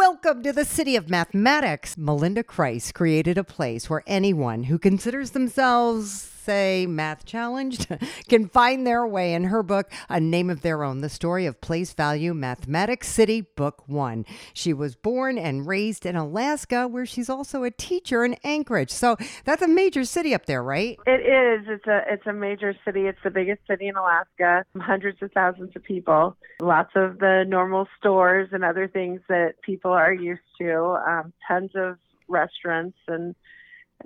Welcome to the City of Mathematics. Melinda Kreis created a place where anyone who considers themselves math challenged can find their way in her book, A Name of Their Own, the story of place value mathematics city, book one. She was born and raised in Alaska, where she's also a teacher in Anchorage. So that's a major city up there, right? It is. It's a it's a major city. It's the biggest city in Alaska. Hundreds of thousands of people. Lots of the normal stores and other things that people are used to. Um, tons of restaurants and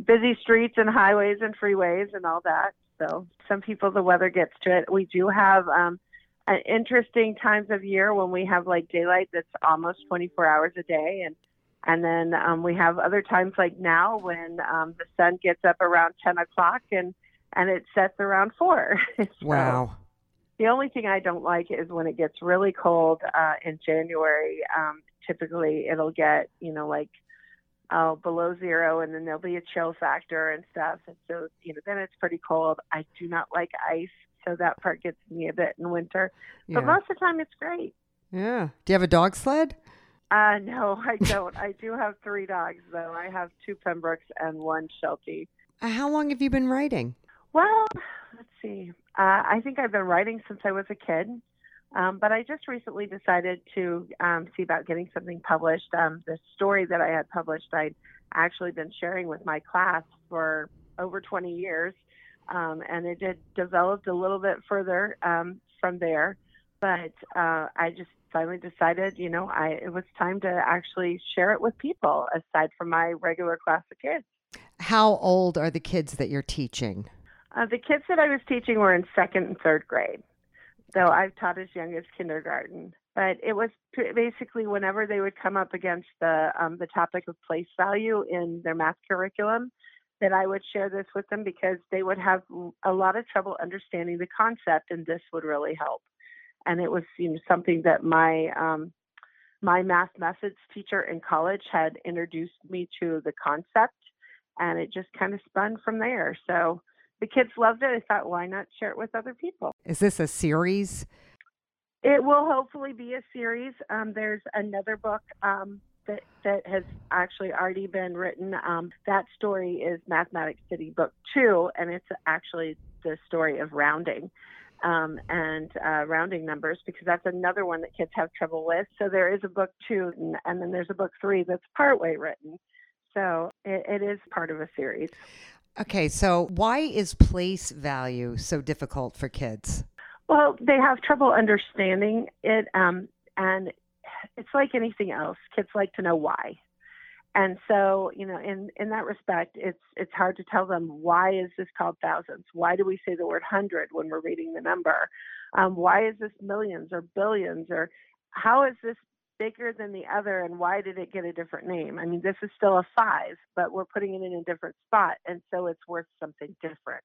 busy streets and highways and freeways and all that. So some people the weather gets to it. We do have um, an interesting times of year when we have like daylight that's almost 24 hours a day and and then um, we have other times like now when um, the sun gets up around 10 o'clock and and it sets around four. so Wow. The only thing I don't like is when it gets really cold uh, in January. Um, typically, it'll get you know like uh, below zero, and then there'll be a chill factor and stuff. And so, you know, then it's pretty cold. I do not like ice, so that part gets me a bit in winter. Yeah. But most of the time, it's great. yeah. Do you have a dog sled? Uh, no, I don't. I do have three dogs, though. I have two Pembrokes and one Sheltie. Uh, How long have you been writing? Well, let's see. Uh, I think I've been writing since I was a kid, um, but I just recently decided to um, see about getting something published. Um, the story that I had published, I'd actually been sharing with my class for over 20 years, um, and it had developed a little bit further um, from there. But uh, I just finally decided, you know, I it was time to actually share it with people aside from my regular class of kids. How old are the kids that you're teaching? Uh, the kids that I was teaching were in second and third grade, though I've taught as young as kindergarten. But it was basically whenever they would come up against the um, the topic of place value in their math curriculum, that I would share this with them because they would have a lot of trouble understanding the concept, and this would really help. And it was you know, something that my um, my math methods teacher in college had introduced me to the concept, and it just kind of spun from there. So the kids loved it. I thought, why not share it with other people? Is this a series? It will hopefully be a series. Um, there's another book um, that that has actually already been written. Um, that story is Mathematics City Book Two, and it's actually the story of rounding um, and uh, rounding numbers because that's another one that kids have trouble with. So there is a book two, and, and then there's a book three that's partway written. So it, it is part of a series. Okay, so why is place value so difficult for kids? Well, they have trouble understanding it, um, and it's like anything else. Kids like to know why, and so you know, in in that respect, it's it's hard to tell them why is this called thousands? Why do we say the word hundred when we're reading the number? Um, why is this millions or billions or how is this bigger than the other and why did it get a different name? I mean, this is still a five, but we're putting it in a different spot, and so it's worth something different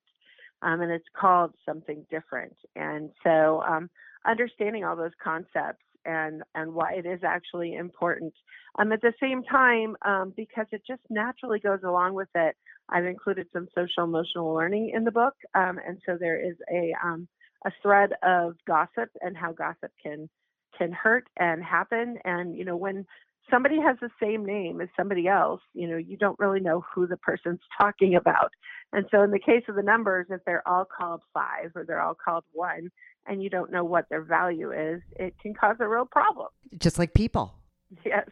um, and it's called something different. And so, um, understanding all those concepts and and why it is actually important. Um, at the same time, um, because it just naturally goes along with it, I've included some social emotional learning in the book, um, and so there is a um, a thread of gossip and how gossip can can hurt and happen. And you know when somebody has the same name as somebody else, you know, you don't really know who the person's talking about. And so in the case of the numbers, if they're all called five or they're all called one and you don't know what their value is, it can cause a real problem. Just like people. Yes.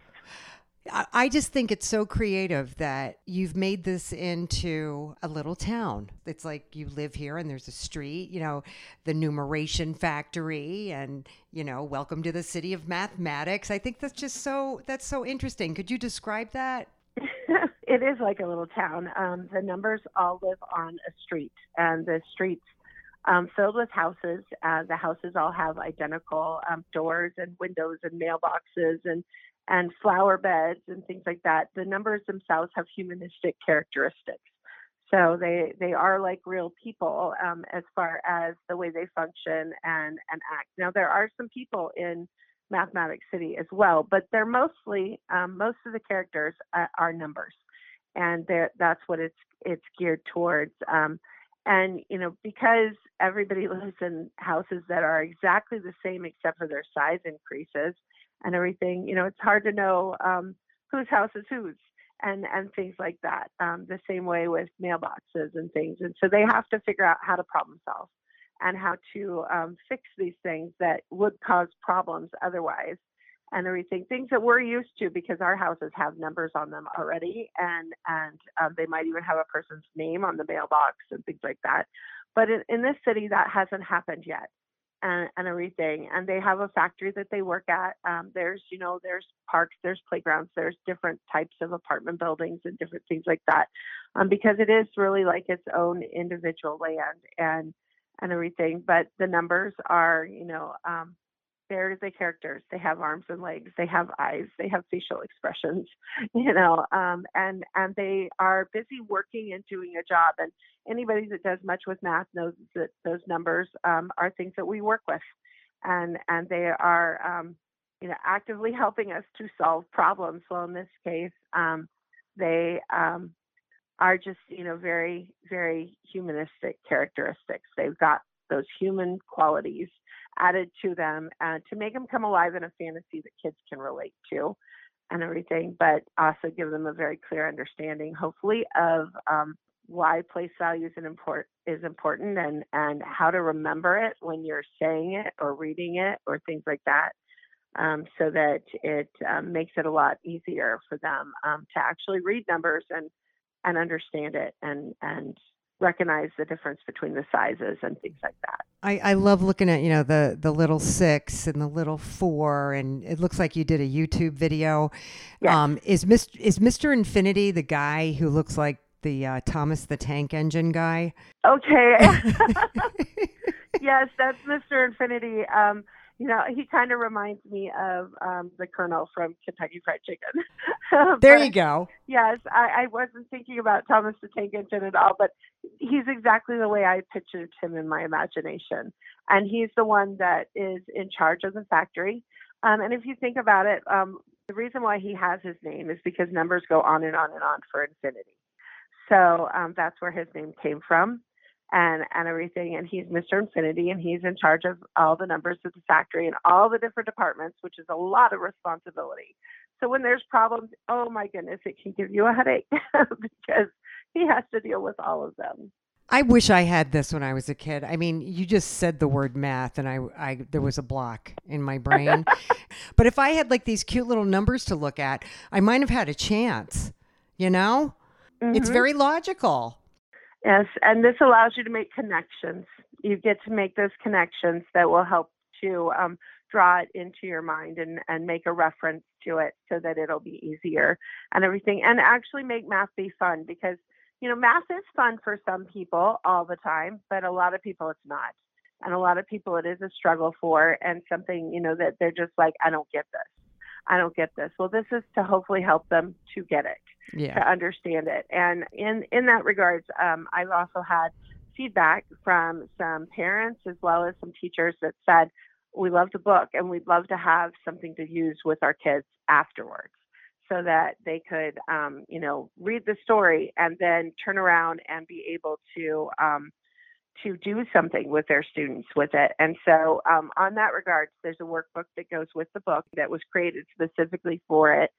I just think it's so creative that you've made this into a little town. It's like you live here and there's a street, you know, the numeration factory and, you know, welcome to the city of mathematics. I think that's just so that's so interesting. Could you describe that? it is like a little town. Um, the numbers all live on a street, and the streets um, filled with houses. Uh, the houses all have identical um, doors and windows and mailboxes and and flower beds and things like that. The numbers themselves have humanistic characteristics. So they, they are like real people um, as far as the way they function and, and act. Now, there are some people in Mathematics City as well, but they're mostly, um, most of the characters are, are numbers. And that's what it's, it's geared towards. Um, and, you know, because everybody lives in houses that are exactly the same except for their size increases and everything, you know, it's hard to know um, whose house is whose and and things like that. Um, the same way with mailboxes and things, and so they have to figure out how to problem solve and how to um, fix these things that would cause problems otherwise and everything things that we're used to because our houses have numbers on them already and and um, they might even have a person's name on the mailbox and things like that but in, in this city that hasn't happened yet and, and everything. And they have a factory that they work at. Um, there's, you know, there's parks, there's playgrounds, there's different types of apartment buildings and different things like that. Um, because it is really like its own individual land and and everything. But the numbers are, you know, um, they're the characters. They have arms and legs. They have eyes. They have facial expressions, you know, um, and and they are busy working and doing a job. And anybody that does much with math knows that those numbers um, are things that we work with, and and they are, um, you know, actively helping us to solve problems. Well, in this case, um, they um, are just, you know, very very humanistic characteristics. They've got those human qualities added to them uh, to make them come alive in a fantasy that kids can relate to and everything, but also give them a very clear understanding, hopefully, of um, why place values and import, is important and, and how to remember it when you're saying it or reading it or things like that. Um, so that it um, makes it a lot easier for them um, to actually read numbers and and understand it and and recognize the difference between the sizes and things like that. I, I love looking at you know the the little six and the little four, and it looks like you did a YouTube video. Yes. Um, is Mr. is Mr. Infinity the guy who looks like the uh, Thomas the Tank Engine guy? Okay. yes, that's Mr. Infinity. Um, you know, he kind of reminds me of um, the Colonel from Kentucky Fried Chicken. there you go. Yes, I, I wasn't thinking about Thomas the Tank Engine at all, but he's exactly the way I pictured him in my imagination. And he's the one that is in charge of the factory. Um, and if you think about it, um, the reason why he has his name is because numbers go on and on and on for infinity. So um, that's where his name came from and and everything and he's mr infinity and he's in charge of all the numbers of the factory and all the different departments which is a lot of responsibility so when there's problems oh my goodness it can give you a headache because he has to deal with all of them I wish I had this when I was a kid. I mean, you just said the word math, and I, I there was a block in my brain. but if I had like these cute little numbers to look at, I might have had a chance. You know, mm-hmm. it's very logical. Yes, and this allows you to make connections. You get to make those connections that will help to um, draw it into your mind and, and make a reference to it so that it'll be easier and everything. And actually make math be fun because, you know, math is fun for some people all the time, but a lot of people it's not. And a lot of people it is a struggle for and something, you know, that they're just like, I don't get this. I don't get this. Well, this is to hopefully help them to get it yeah. to understand it. And in in that regards, um, I've also had feedback from some parents as well as some teachers that said we love the book and we'd love to have something to use with our kids afterwards so that they could um, you know read the story and then turn around and be able to um, to do something with their students with it. And so, um, on that regard, there's a workbook that goes with the book that was created specifically for it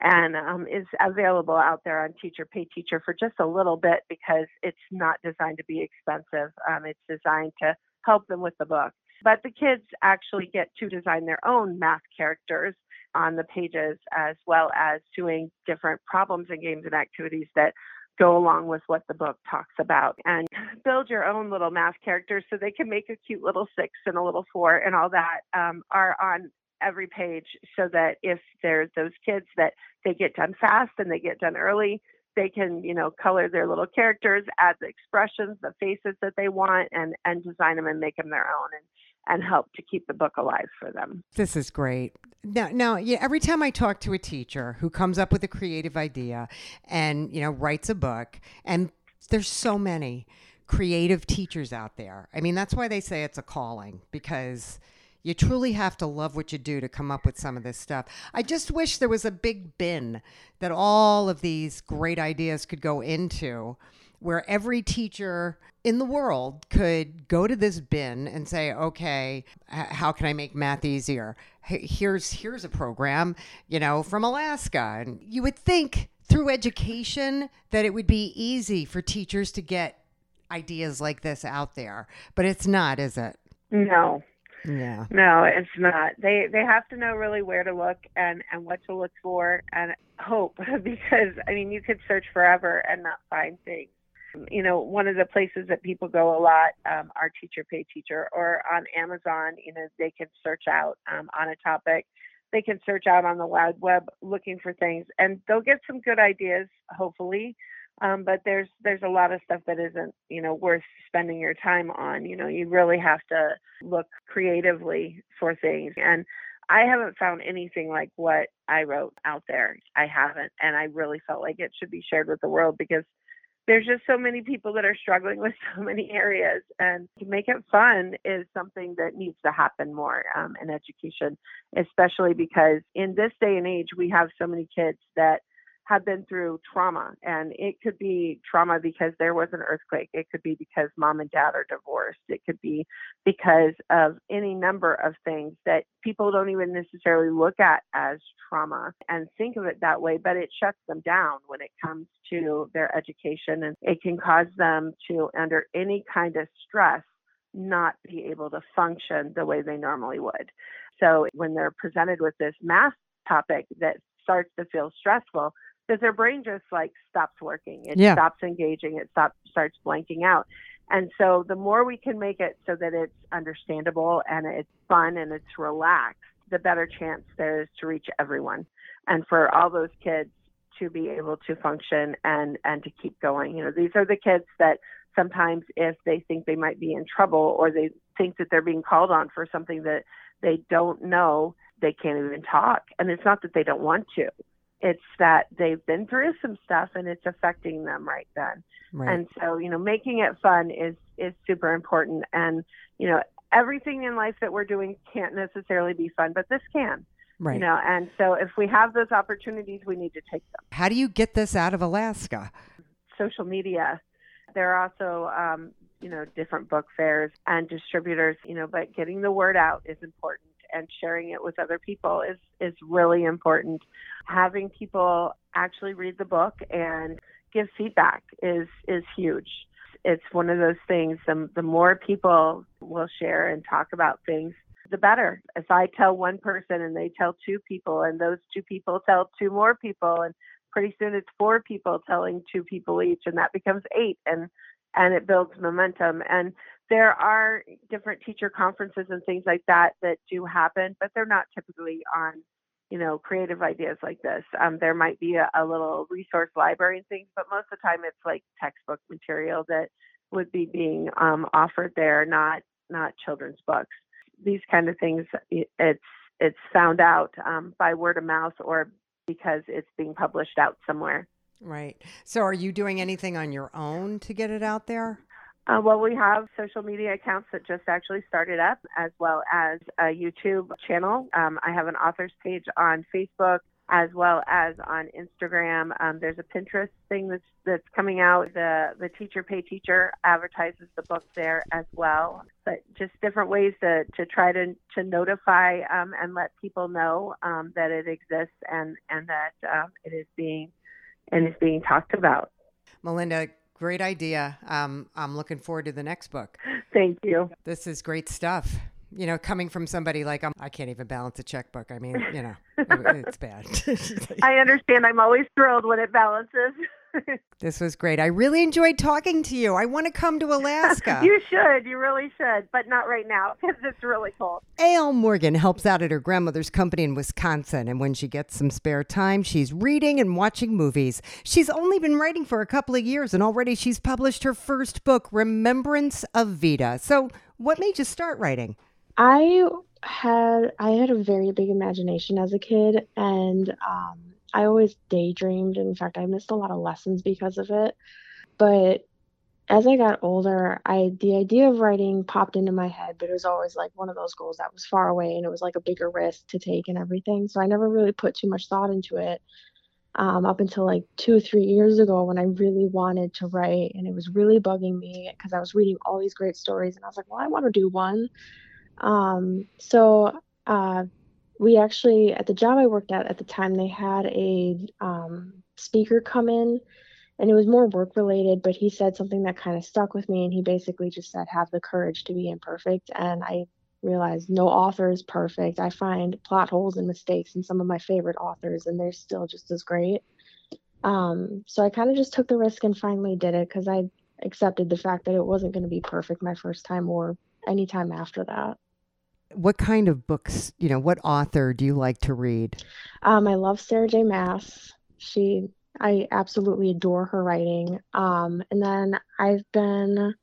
and um, is available out there on Teacher Pay Teacher for just a little bit because it's not designed to be expensive. Um, it's designed to help them with the book. But the kids actually get to design their own math characters on the pages as well as doing different problems and games and activities that go along with what the book talks about and build your own little math characters so they can make a cute little six and a little four and all that um, are on every page so that if there's those kids that they get done fast and they get done early, they can, you know, color their little characters, add the expressions, the faces that they want, and and design them and make them their own, and and help to keep the book alive for them. This is great. Now, now, yeah, every time I talk to a teacher who comes up with a creative idea and, you know, writes a book, and there's so many creative teachers out there. I mean, that's why they say it's a calling because you truly have to love what you do to come up with some of this stuff. I just wish there was a big bin that all of these great ideas could go into where every teacher in the world could go to this bin and say, okay, how can I make math easier? Here's here's a program, you know, from Alaska. And you would think through education that it would be easy for teachers to get ideas like this out there, but it's not, is it? No, Yeah. no, it's not. They they have to know really where to look and and what to look for and hope because I mean you could search forever and not find things. You know, one of the places that people go a lot um, Teacher Pay Teacher or on Amazon. You know, they can search out um, on a topic. They can search out on the wide web looking for things, and they'll get some good ideas, hopefully. Um, but there's there's a lot of stuff that isn't you know worth spending your time on. You know, you really have to look creatively for things, and I haven't found anything like what I wrote out there. I haven't, and I really felt like it should be shared with the world because there's just so many people that are struggling with so many areas and to make it fun is something that needs to happen more um, in education especially because in this day and age we have so many kids that have been through trauma and it could be trauma because there was an earthquake. It could be because mom and dad are divorced. It could be because of any number of things that people don't even necessarily look at as trauma and think of it that way but it shuts them down when it comes to their education and it can cause them to under any kind of stress not be able to function the way they normally would. So when they're presented with this math topic that starts to feel stressful because their brain just like stops working. It Yeah. stops engaging. It stops starts blanking out. And so the more we can make it so that it's understandable and it's fun and it's relaxed, the better chance there is to reach everyone. And for all those kids to be able to function and and to keep going. You know, these are the kids that sometimes if they think they might be in trouble or they think that they're being called on for something that they don't know, they can't even talk. And it's not that they don't want to it's that they've been through some stuff and it's affecting them right then. Right. And so, you know, making it fun is is super important. And you know, everything in life that we're doing can't necessarily be fun, but this can. right. You know, and so if we have those opportunities, we need to take them. How do you get this out of Alaska? Social media. There are also, um, you know, different book fairs and distributors. You know, but getting the word out is important, and sharing it with other people is is really important. Having people actually read the book and give feedback is is huge. It's one of those things. The, the more people will share and talk about things, the better. If I tell one person and they tell two people, and those two people tell two more people, and pretty soon it's four people telling two people each, and that becomes eight, and and it builds momentum. And there are different teacher conferences and things like that that do happen, but they're not typically on you know, creative ideas like this. Um, there might be a, a little resource library and things, but most of the time it's like textbook material that would be being um, offered there, not not children's books. These kind of things, it's it's found out um, by word of mouth or because it's being published out somewhere. Right. So, are you doing anything on your own to get it out there? Uh, well, we have social media accounts that just actually started up, as well as a YouTube channel. Um, I have an authors page on Facebook, as well as on Instagram. Um, there's a Pinterest thing that's that's coming out. The the Teacher Pay Teacher advertises the book there as well. But just different ways to, to try to to notify um, and let people know um, that it exists and and that um, it is being and is being talked about. Melinda, great idea. Um, I'm looking forward to the next book. Thank you. This is great stuff. You know, coming from somebody like I'm, I can't even balance a checkbook. I mean, you know, it- it's bad. I understand. I'm always thrilled when it balances. this was great. I really enjoyed talking to you. I want to come to Alaska. you should. You really should, but not right now because it's really cold. A.L. Morgan helps out at her grandmother's company in Wisconsin, and when she gets some spare time, she's reading and watching movies. She's only been writing for a couple of years, and already she's published her first book, Remembrance of Vita. So, what made you start writing? I had I had a very big imagination as a kid, and um, I always daydreamed. In fact, I missed a lot of lessons because of it. But as I got older, I the idea of writing popped into my head, but it was always like one of those goals that was far away, and it was like a bigger risk to take and everything. So I never really put too much thought into it. Um, up until like two or three years ago when I really wanted to write and it was really bugging me because I was reading all these great stories and I was like, well, I want to do one. Um, so uh, we actually, at the job I worked at at the time, they had a um, speaker come in and it was more work related, but he said something that kind of stuck with me. And he basically just said, have the courage to be imperfect. And I realized no author is perfect. I find plot holes and mistakes in some of my favorite authors, and they're still just as great. Um, so I kind of just took the risk and finally did it because I accepted the fact that it wasn't going to be perfect my first time or any time after that what kind of books, you know, what author do you like to read? Um, I love Sarah J. Maas. She, I absolutely adore her writing. Um, and then I've been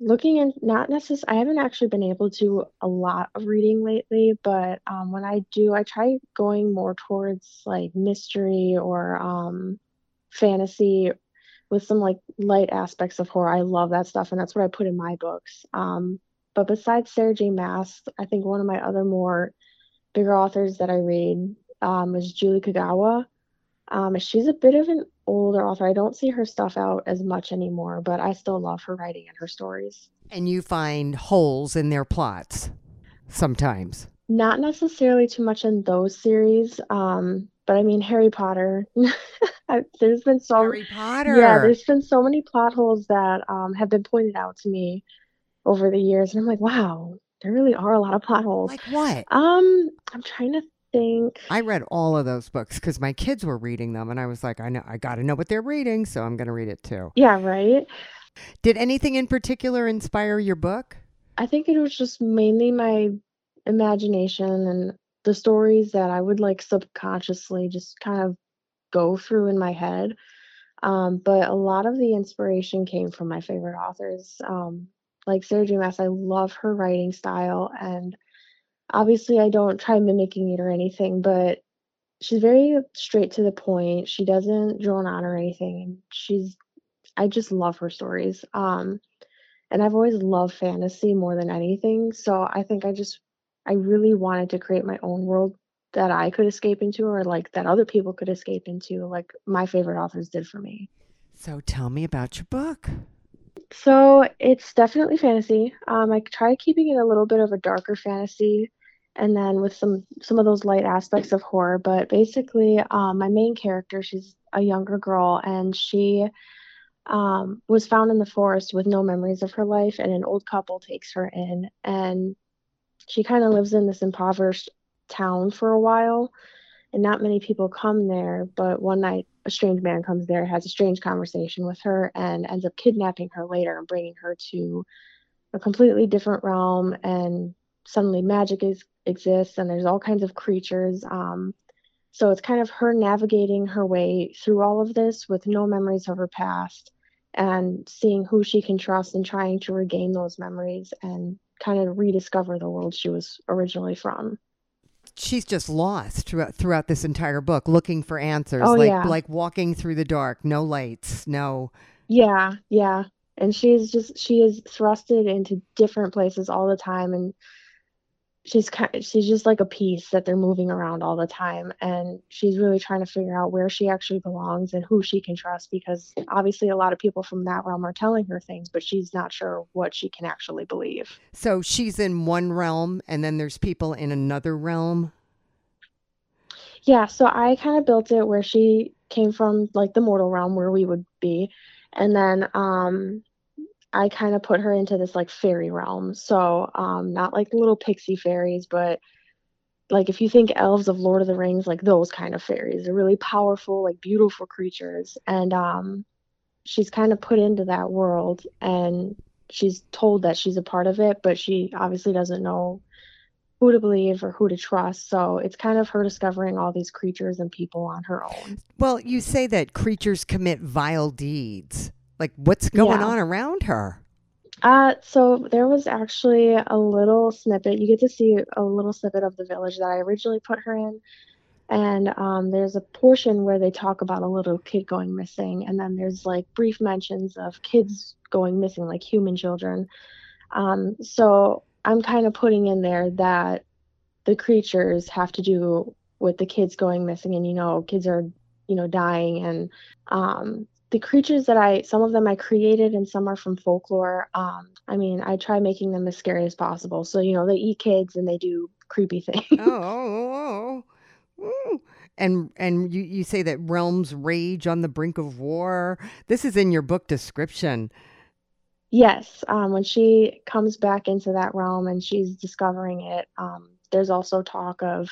looking in, not necessarily, I haven't actually been able to do a lot of reading lately, but um, when I do, I try going more towards like mystery or um, fantasy with some like light aspects of horror. I love that stuff, and that's what I put in my books. Um, but besides Sarah J. Maas, I think one of my other more bigger authors that I read um, is Julie Kagawa. Um, she's a bit of an older author. I don't see her stuff out as much anymore, but I still love her writing and her stories. And you find holes in their plots sometimes. Not necessarily too much in those series, um, but I mean Harry Potter. there's been so Harry Potter. Yeah, there's been so many plot holes that um, have been pointed out to me over the years, and I'm like, wow, there really are a lot of plot holes. Like what? Um, I'm trying to think. I read all of those books because my kids were reading them, and I was like, I know, I got to know what they're reading, so I'm going to read it too. Yeah, right. Did anything in particular inspire your book? I think it was just mainly my imagination and the stories that I would like subconsciously just kind of go through in my head. Um, but a lot of the inspiration came from my favorite authors. Um, like Sarah J. Maas, I love her writing style. And obviously, I don't try mimicking it or anything, but she's very straight to the point. She doesn't drone on or anything. She's, I just love her stories. Um, and I've always loved fantasy more than anything. So I think I just, I really wanted to create my own world that I could escape into or like that other people could escape into, like my favorite authors did for me. So tell me about your book. So it's definitely fantasy. Um, I try keeping it a little bit of a darker fantasy, and then with some some of those light aspects of horror. But basically, um, my main character, she's a younger girl, and she um, was found in the forest with no memories of her life, and an old couple takes her in, and she kind of lives in this impoverished town for a while, and not many people come there. But one night, a strange man comes there, has a strange conversation with her, and ends up kidnapping her later and bringing her to a completely different realm. And suddenly, magic is, exists, and there's all kinds of creatures. Um, so it's kind of her navigating her way through all of this with no memories of her past and seeing who she can trust and trying to regain those memories and kind of rediscover the world she was originally from she's just lost throughout throughout this entire book, looking for answers. Oh, like yeah. like walking through the dark, no lights, no. Yeah, yeah. And she's just she is thrusted into different places all the time and she's kind she's just like a piece that they're moving around all the time and she's really trying to figure out where she actually belongs and who she can trust because obviously a lot of people from that realm are telling her things but she's not sure what she can actually believe So she's in one realm and then there's people in another realm. yeah so i kind of built it where she came from like the mortal realm where we would be and then um I kind of put her into this like fairy realm. So, um, not like little pixie fairies, but like if you think elves of Lord of the Rings, like those kind of fairies. They're really powerful, like beautiful creatures. And um, she's kind of put into that world and she's told that she's a part of it, but she obviously doesn't know who to believe or who to trust. So it's kind of her discovering all these creatures and people on her own. Well, you say that creatures commit vile deeds. Like what's going Yeah. on around her? Uh, so there was actually a little snippet. You get to see a little snippet of the village that I originally put her in. And um, there's a portion where they talk about a little kid going missing, and then there's like brief mentions of kids going missing, like human children. Um, so I'm kind of putting in there that the creatures have to do with the kids going missing, and you know, kids are you know dying, and um, the creatures that I, some of them I created and some are from folklore. Um, I mean, I try making them as scary as possible. So, you know, they eat kids and they do creepy things. Oh, oh, oh, oh. And and you, you say that realms rage on the brink of war. This is in your book description. yes. Um, when she comes back into that realm and she's discovering it, um, there's also talk of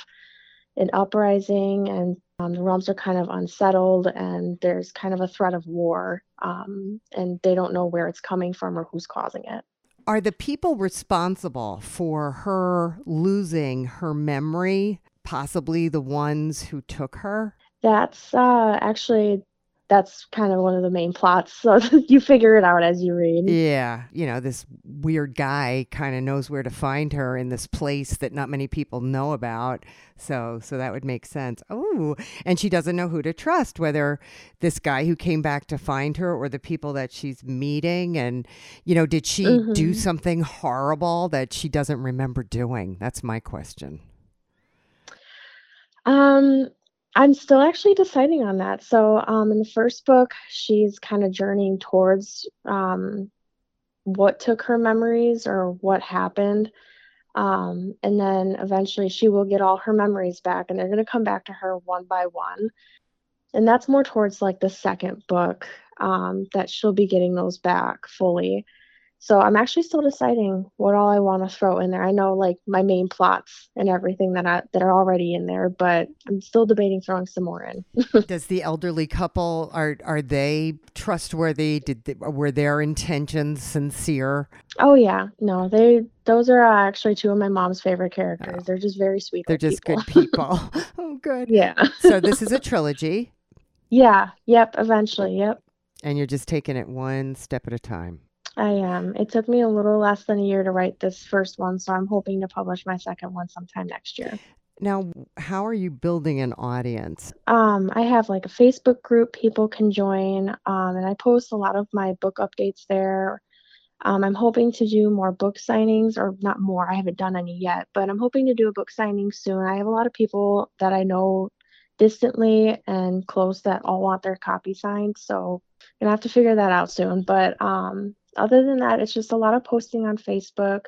an uprising and um, the realms are kind of unsettled and there's kind of a threat of war um, and they don't know where it's coming from or who's causing it. Are the people responsible for her losing her memory possibly the ones who took her? That's uh, actually that's kind of one of the main plots. So you figure it out as you read. Yeah, you know, this weird guy kind of knows where to find her in this place that not many people know about. So, so that would make sense. Oh, and she doesn't know who to trust, whether this guy who came back to find her or the people that she's meeting. And, you know, did she do hmm something horrible that she doesn't remember doing? That's my question. Um, I'm still actually deciding on that. So, um, in the first book, she's kind of journeying towards um, what took her memories or what happened. Um, and then eventually she will get all her memories back and they're going to come back to her one by one. And that's more towards like the second book um, that she'll be getting those back fully. So I'm actually still deciding what all I want to throw in there. I know like my main plots and everything that I that are already in there, but I'm still debating throwing some more in. Does the elderly couple are are they trustworthy? Did they, were their intentions sincere? Oh yeah, no, they those are uh, actually two of my mom's favorite characters. They're just very sweet They're just people. good people. oh, good. Yeah. So this is a trilogy, Yeah, yep, eventually, yep. and you're just taking it one step at a time. I am. It took me a little less than a year to write this first one, so I'm hoping to publish my second one sometime next year. Now, how are you building an audience? Um, I have like a Facebook group people can join, um, and I post a lot of my book updates there. Um, I'm hoping to do more book signings, or not more, I haven't done any yet, but I'm hoping to do a book signing soon. I have a lot of people that I know distantly and close that all want their copy signed, so I'm gonna have to figure that out soon. But um, other than that, it's just a lot of posting on Facebook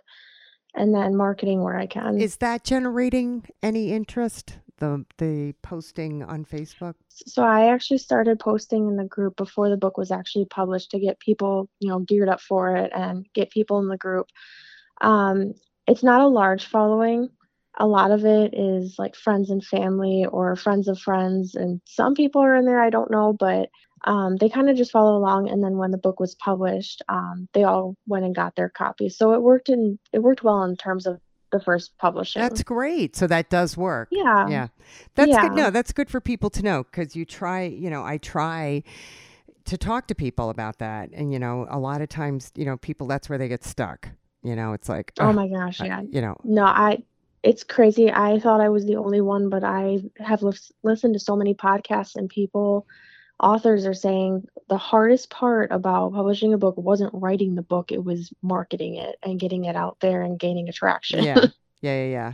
and then marketing where I can. Is that generating any interest? The the posting on Facebook? So I actually started posting in the group before the book was actually published to get people, you know, geared up for it and get people in the group. Um, it's not a large following. A lot of it is like friends and family or friends of friends, and some people are in there I don't know, but um, they kind of just follow along. And then when the book was published, um, they all went and got their copies. So it worked in it worked well in terms of the first publishing That's great. So that does work. Yeah, Yeah. That's good. No, that's good for people to know because you try, you know, I try to talk to people about that. And, you know, a lot of times, you know, people, that's where they get stuck. You know, it's like, Oh oh, my gosh, yeah. you know, No, I it's crazy. I thought I was the only one, but I have lis listened to so many podcasts and people, authors are saying the hardest part about publishing a book wasn't writing the book, it was marketing it and getting it out there and gaining attraction. yeah, yeah, yeah, yeah.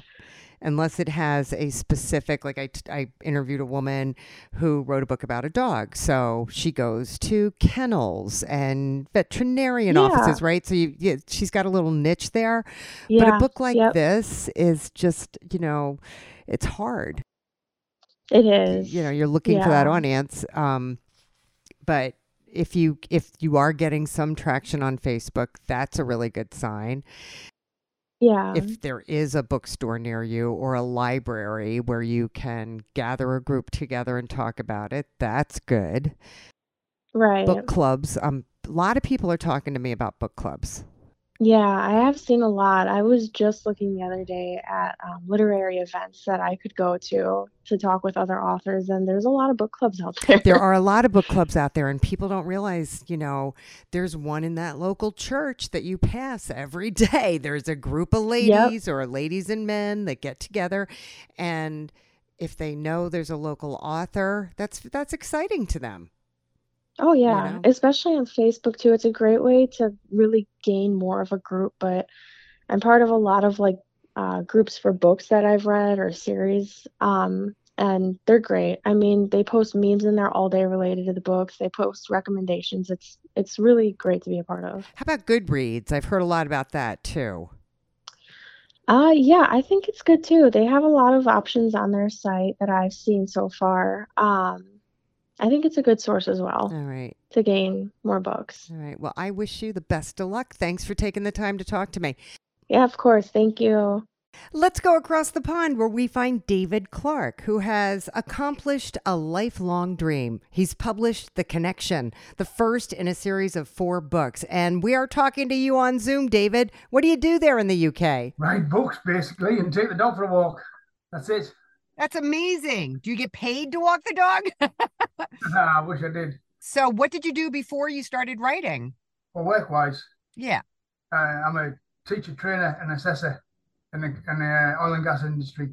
Unless it has a specific, like I, I interviewed a woman who wrote a book about a dog. So she goes to kennels and veterinarian Yeah, offices, right? So you, yeah, she's got a little niche there. Yeah. But a book like yep, this is just, you know, it's hard. It You know, you're looking for that audience. Um, but if you if you are getting some traction on Facebook, that's a really good sign. yeah, If there is a bookstore near you or a library where you can gather a group together and talk about it, that's good. right. Book clubs, um, a lot of people are talking to me about book clubs. Yeah, I have seen a lot. I was just looking the other day at um, literary events that I could go to to talk with other authors, and there's a lot of book clubs out there. There are a lot of book clubs out there, and people don't realize, you know, there's one in that local church that you pass every day. There's a group of ladies or ladies and men that get together, and if they know there's a local author, that's that's exciting to them. Oh You yeah, know? especially on Facebook too. It's a great way to really gain more of a group, but I'm part of a lot of like uh, groups for books that I've read or series. Um, and they're great. I mean, they post memes in there all day related to the books. They post recommendations. It's it's really great to be a part of. How about Goodreads? I've heard a lot about that too. Uh yeah, I think it's good too. They have a lot of options on their site that I've seen so far. Um, I think it's a good source as well All right. to gain more books. All right. Well, I wish you the best of luck. Thanks for taking the time to talk to me. Yeah, of course. Thank you. Let's go across the pond where we find David Clark, who has accomplished a lifelong dream. He's published The Connection, the first in a series of four books. And we are talking to you on Zoom, David. What do you do there in the UK? Write books basically and take the dog for a walk. That's it. That's amazing. Do you get paid to walk the dog? I wish I did. so, what did you do before you started writing? Well, work wise, Yeah. uh, I'm a teacher, trainer, and assessor in the, in the uh, oil and gas industry.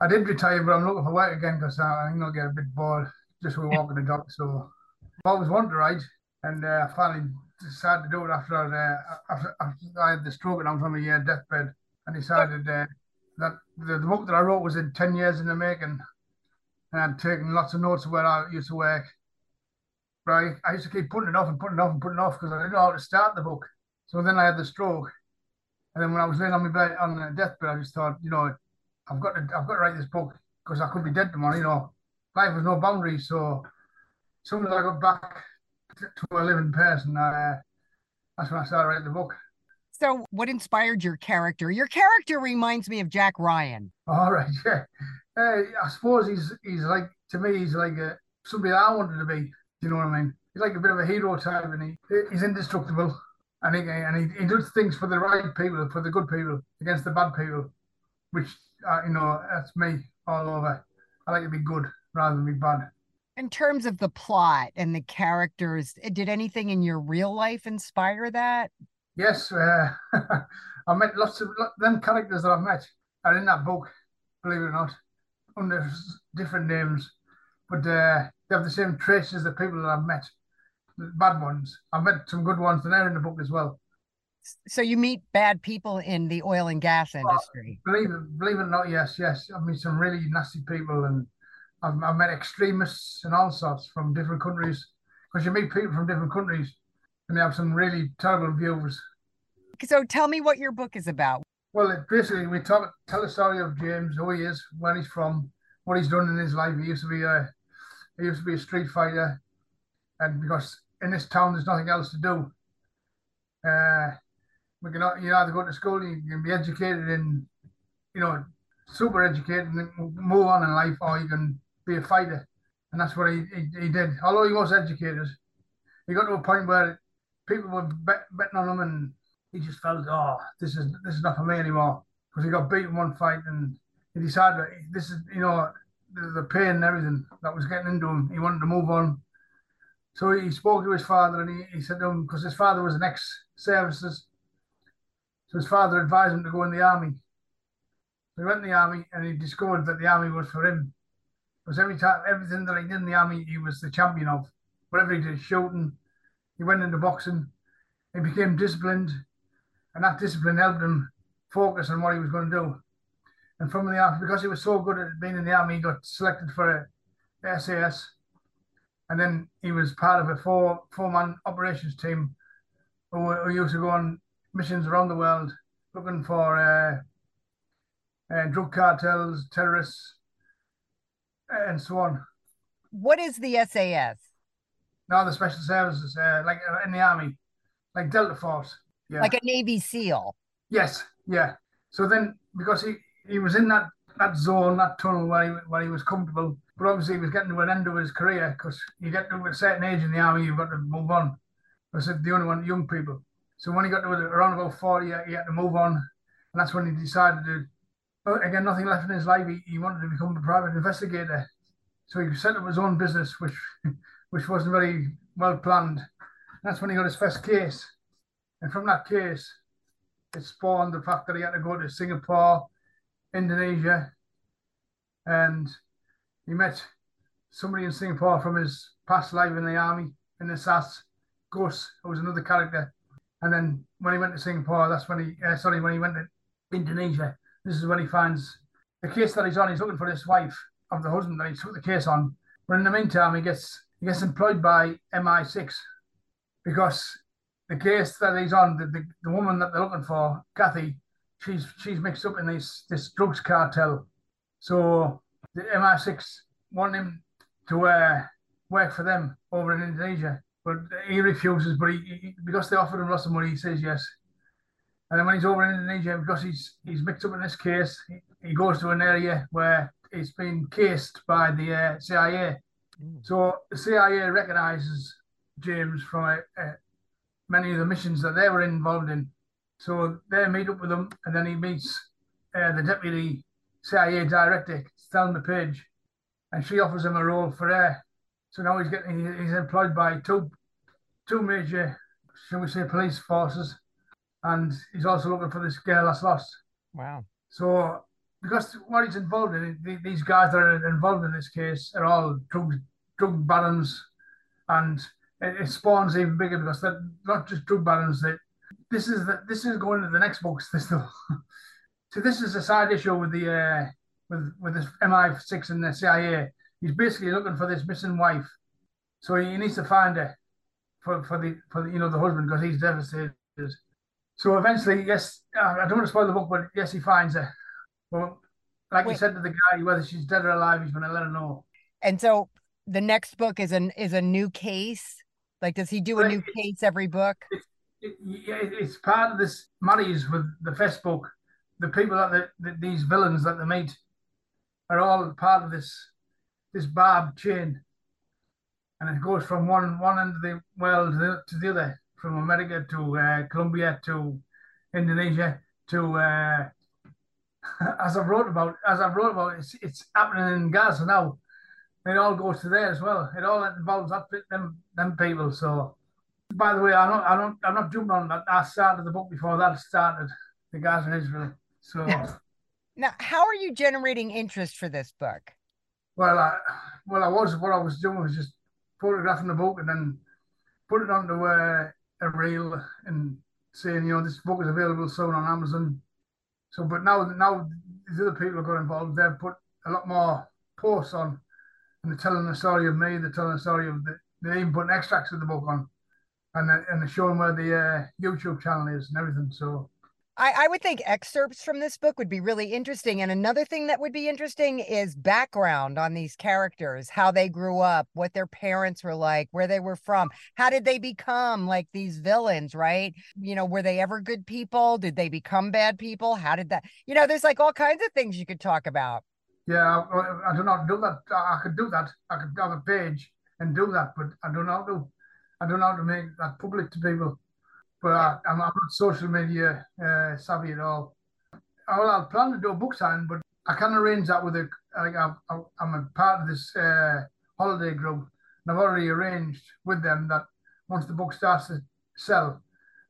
I did retire, but I'm looking for work again because I think I'll get a bit bored just with walking the dog. So I always wanted to write, and uh, I finally decided to do it after, uh, after, after I had the stroke and I was on my uh, deathbed. I decided uh, that the, the book that I wrote was in 10 years in the making, and I'd taken lots of notes of where I used to work. But I, I used to keep putting it off and putting it off and putting it off because I didn't know how to start the book. So then I had the stroke, and then when I was laying on my bed on the deathbed, I just thought, you know, I've got to, I've got to write this book because I could be dead tomorrow. You know, life has no boundaries. So as soon as I got back to, a living person, uh, that's when I started writing the book. So, what inspired your character? Your character reminds me of Jack Ryan. All right, yeah. Uh, I suppose he's he's like to me he's like a, somebody I wanted to be. Do you know what I mean? He's like a bit of a hero type, and he he's indestructible, and he and he, he does things for the right people, for the good people, against the bad people, which uh, you know that's me all over. I like to be good rather than be bad. In terms of the plot and the characters, did anything in your real life inspire that? Yes, uh, I met lots of lo- them characters that I've met are in that book, believe it or not, under different names, but uh, they have the same traits as the people that I've met, the bad ones. I've met some good ones, and they're in the book as well. So, you meet bad people in the oil and gas industry. Believe it, believe it or not, yes, yes. I've met some really nasty people, and I've, I've met extremists and all sorts from different countries. Because you meet people from different countries, and have some really terrible views. So, tell me what your book is about. Well, it, basically, we talk, tell the story of James, who he is, where he's from, what he's done in his life. He used to be a he used to be a street fighter, and because in this town there's nothing else to do, uh, we can you either go to school, you can be educated in, you know, super educated and move on in life, or you can be a fighter, and that's what he, he, he did. Although he was educated, he got to a point where people were bet, betting on him, and he just felt, oh, this is this is not for me anymore, because he got beaten one fight, and he decided this is, you know, the, the pain and everything that was getting into him. He wanted to move on. So he spoke to his father and he, he said to him, because his father was an ex services, so his father advised him to go in the army. So he went in the army and he discovered that the army was for him. Because every time, everything that he did in the army, he was the champion of. Whatever he did, shooting, he went into boxing, he became disciplined, and that discipline helped him focus on what he was going to do. And from the army, because he was so good at being in the army, he got selected for a SAS. And then he was part of a four four man operations team who, who used to go on missions around the world looking for uh, uh, drug cartels, terrorists, and so on. What is the SAS? Now the special services, uh, like uh, in the army, like Delta Force. Yeah. Like a Navy SEAL. Yes, yeah. So then, because he, he was in that, that zone, that tunnel where he, where he was comfortable, but obviously he was getting to an end of his career because you get to a certain age in the army, you've got to move on. I they're the only one, young people. So when he got to around about 40, he had to move on. And that's when he decided to, but again, nothing left in his life. He, he wanted to become a private investigator. So he set up his own business, which which wasn't very well planned. That's when he got his first case. And from that case, it spawned the fact that he had to go to Singapore, Indonesia, and he met somebody in Singapore from his past life in the army, in the SAS, Gus, who was another character. And then when he went to Singapore, that's when he, uh, sorry, when he went to Indonesia, this is when he finds the case that he's on. He's looking for his wife of the husband that he took the case on. But in the meantime, he gets he gets employed by MI6 because the case that he's on, the, the, the woman that they're looking for, Kathy, she's she's mixed up in this this drugs cartel. So the MI6 want him to uh, work for them over in Indonesia, but he refuses. But he, he, because they offered him lots of money, he says yes. And then when he's over in Indonesia, because he's he's mixed up in this case, he, he goes to an area where it's been cased by the uh, CIA. Mm. So the CIA recognizes James from uh, uh, many of the missions that they were involved in. So they meet up with him, and then he meets uh, the deputy CIA director, Thelma Page, and she offers him a role for her. So now he's getting he's employed by two two major, shall we say, police forces, and he's also looking for this girl that's lost. Wow. So because what he's involved in, these guys that are involved in this case are all drug drug barons, and it, it spawns even bigger because they're not just drug barons. That this is the, this is going to the next books. This so this is a side issue with the uh, with with this MI6 and the CIA. He's basically looking for this missing wife, so he needs to find her for for the for the, you know the husband because he's devastated. So eventually, yes, I don't want to spoil the book, but yes, he finds her. Well, like Wait. you said to the guy, whether she's dead or alive, he's going to let her know. And so the next book is an is a new case. Like, does he do a new case every book? It, it, it's part of this marries with the first book. The people that the, the, these villains that they meet are all part of this this barb chain, and it goes from one one end of the world to the, to the other, from America to uh, Colombia to Indonesia to uh, as I've wrote about as I've wrote about it's it's happening in Gaza now. It all goes to there as well. It all involves that them them people. So by the way, I'm not I'm not I'm not jumping on that. I started the book before that started, the guys in Israel. So Now, how are you generating interest for this book? Well, I, well, I was what I was doing was just photographing the book and then put it onto a, a reel and saying, you know, this book is available soon on Amazon. So, but now, now these other people have got involved. They've put a lot more posts on, and they're telling the story of me. They're telling the story of the. They even put extracts of the book on, and they're, and they're showing where the uh, YouTube channel is and everything. So I, I would think excerpts from this book would be really interesting. And another thing that would be interesting is background on these characters, how they grew up, what their parents were like, where they were from, how did they become like these villains, right? You know, were they ever good people? Did they become bad people? How did that, you know, there's like all kinds of things you could talk about. Yeah, I, I do not know to do that. I could do that. I could have a page and do that, but I don't know how to. I don't know how to make that public to people but I, am not social media uh, savvy at all. Well, I plan to do a book signing, but I can arrange that with a. Like I'm, I'm a part of this uh, holiday group, and I've already arranged with them that once the book starts to sell,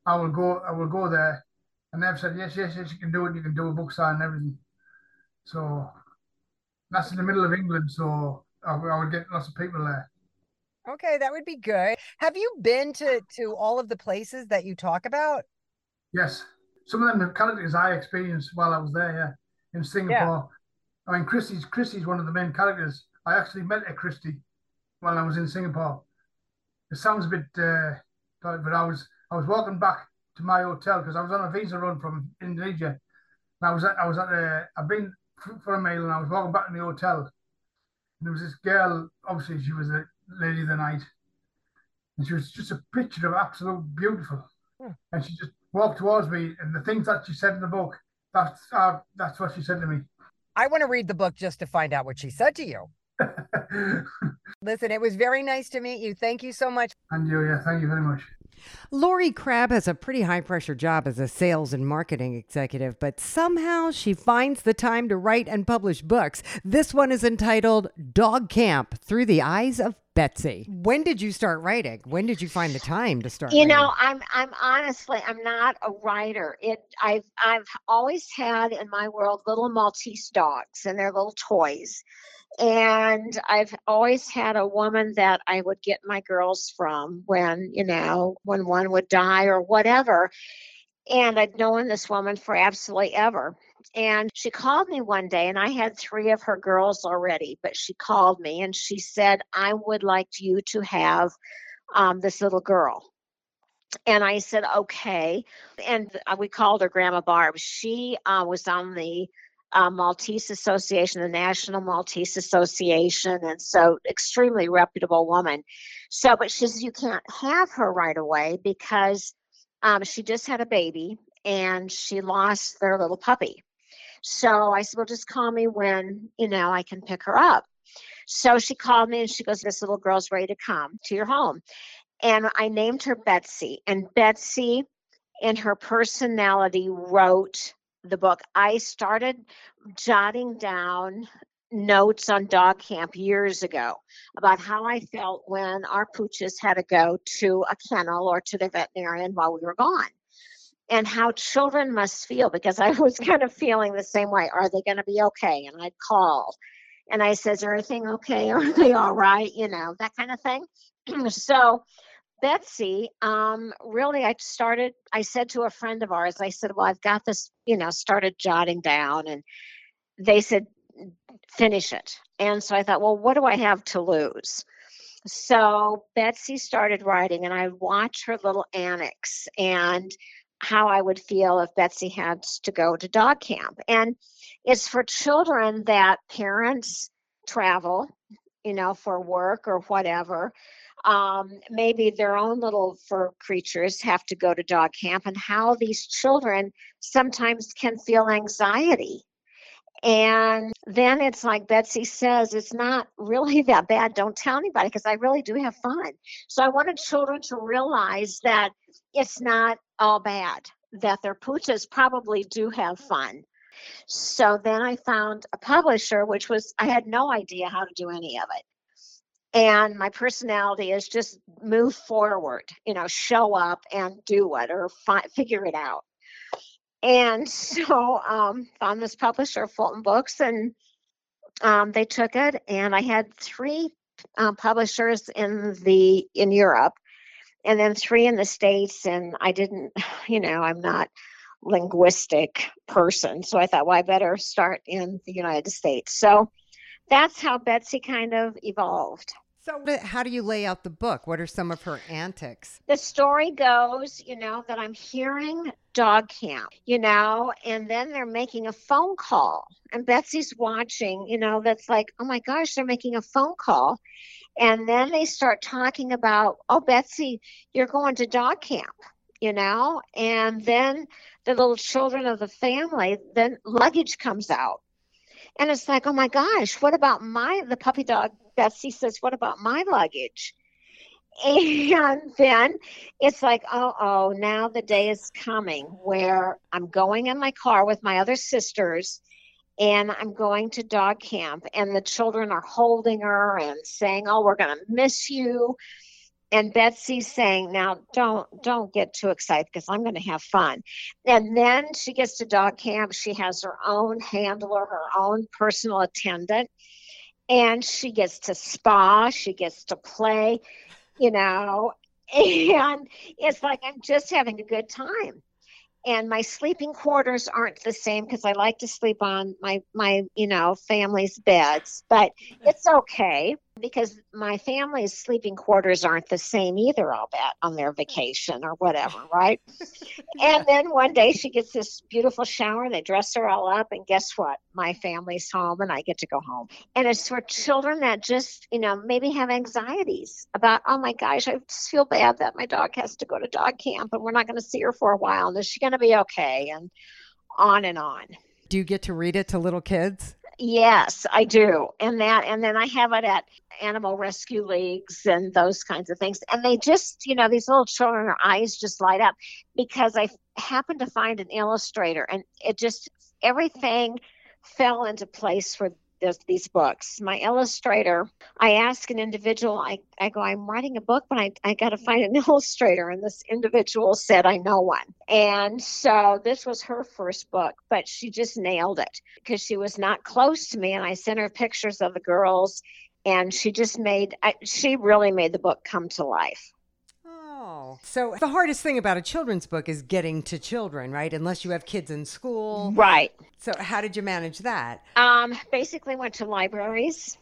I will go. I will go there, and they've said yes, yes, yes, you can do it. You can do a book sign and everything. So that's in the middle of England, so I, I would get lots of people there. Okay, that would be good. Have you been to to all of the places that you talk about? Yes, some of them characters I experienced while I was there. Yeah, in Singapore. Yeah. I mean, Christie's Christie's one of the main characters. I actually met a Christie while I was in Singapore. It sounds a bit, uh, but I was I was walking back to my hotel because I was on a visa run from Indonesia. And I was at I was at a, I've been for a meal and I was walking back in the hotel. And there was this girl. Obviously, she was a lady of the night. And she was just a picture of absolute beautiful. Hmm. And she just walked towards me, and the things that she said in the book, that's uh, that's what she said to me. I want to read the book just to find out what she said to you. Listen, it was very nice to meet you. Thank you so much. And you, yeah, thank you very much. Lori Crabb has a pretty high pressure job as a sales and marketing executive, but somehow she finds the time to write and publish books. This one is entitled Dog Camp Through the Eyes of Betsy. When did you start writing? When did you find the time to start? You writing? know, I'm I'm honestly I'm not a writer. It I've I've always had in my world little Maltese dogs and their little toys. And I've always had a woman that I would get my girls from when, you know, when one would die or whatever. And I'd known this woman for absolutely ever. And she called me one day, and I had three of her girls already, but she called me and she said, I would like you to have um, this little girl. And I said, okay. And uh, we called her Grandma Barb. She uh, was on the uh, Maltese Association, the National Maltese Association, and so extremely reputable woman. So, but she says you can't have her right away because um, she just had a baby and she lost their little puppy. So I said, well, just call me when, you know, I can pick her up. So she called me and she goes, this little girl's ready to come to your home. And I named her Betsy. And Betsy, in her personality, wrote the book. I started jotting down notes on dog camp years ago about how I felt when our pooches had to go to a kennel or to the veterinarian while we were gone and how children must feel because I was kind of feeling the same way. Are they going to be okay? And I'd call and I says, everything okay? Are they all right? You know, that kind of thing. so Betsy, um, really, I started, I said to a friend of ours, I said, well, I've got this, you know, started jotting down. And they said, finish it. And so I thought, well, what do I have to lose? So Betsy started writing, and I watch her little annex and how I would feel if Betsy had to go to dog camp. And it's for children that parents travel, you know, for work or whatever. Um, maybe their own little fur creatures have to go to dog camp, and how these children sometimes can feel anxiety. And then it's like Betsy says, it's not really that bad. Don't tell anybody because I really do have fun. So I wanted children to realize that it's not all bad, that their pooches probably do have fun. So then I found a publisher, which was, I had no idea how to do any of it. And my personality is just move forward, you know, show up and do it or fi- figure it out. And so um, found this publisher, Fulton Books, and um, they took it. And I had three uh, publishers in the in Europe, and then three in the states. And I didn't, you know, I'm not linguistic person, so I thought, well, I better start in the United States. So that's how Betsy kind of evolved. So, how do you lay out the book? What are some of her antics? The story goes, you know, that I'm hearing dog camp, you know, and then they're making a phone call. And Betsy's watching, you know, that's like, oh my gosh, they're making a phone call. And then they start talking about, oh, Betsy, you're going to dog camp, you know, and then the little children of the family, then luggage comes out. And it's like, oh my gosh, what about my, the puppy dog Betsy says, What about my luggage? And then it's like, oh, oh, now the day is coming where I'm going in my car with my other sisters and I'm going to dog camp. And the children are holding her and saying, oh, we're going to miss you. And Betsy's saying, now don't don't get too excited because I'm going to have fun. And then she gets to dog camp. She has her own handler, her own personal attendant and she gets to spa, she gets to play, you know, and it's like I'm just having a good time. And my sleeping quarters aren't the same because I like to sleep on my my you know family's beds, but it's okay because my family's sleeping quarters aren't the same either, I'll bet, on their hmm. vacation or whatever, right? and then one day she gets this beautiful shower, they dress her all up, and guess what? My family's home and I get to go home. And it's for children that just, you know, maybe have anxieties about, oh my gosh, I just feel bad that my dog has to go to dog camp and we're not going to see her for a while. And is she going to be okay? And on and on. Do you get to read it to little kids? Yes, I do. And that and then I have it at animal rescue leagues and those kinds of things. And they just, you know, these little children their eyes just light up because I happened to find an illustrator and it just everything fell into place for this, these books. My illustrator, I ask an individual, I, I go, I'm writing a book, but I, I got to find an illustrator. And this individual said, I know one. And so this was her first book, but she just nailed it because she was not close to me. And I sent her pictures of the girls, and she just made, she really made the book come to life. So the hardest thing about a children's book is getting to children, right? Unless you have kids in school. Right. So how did you manage that? Um, basically went to libraries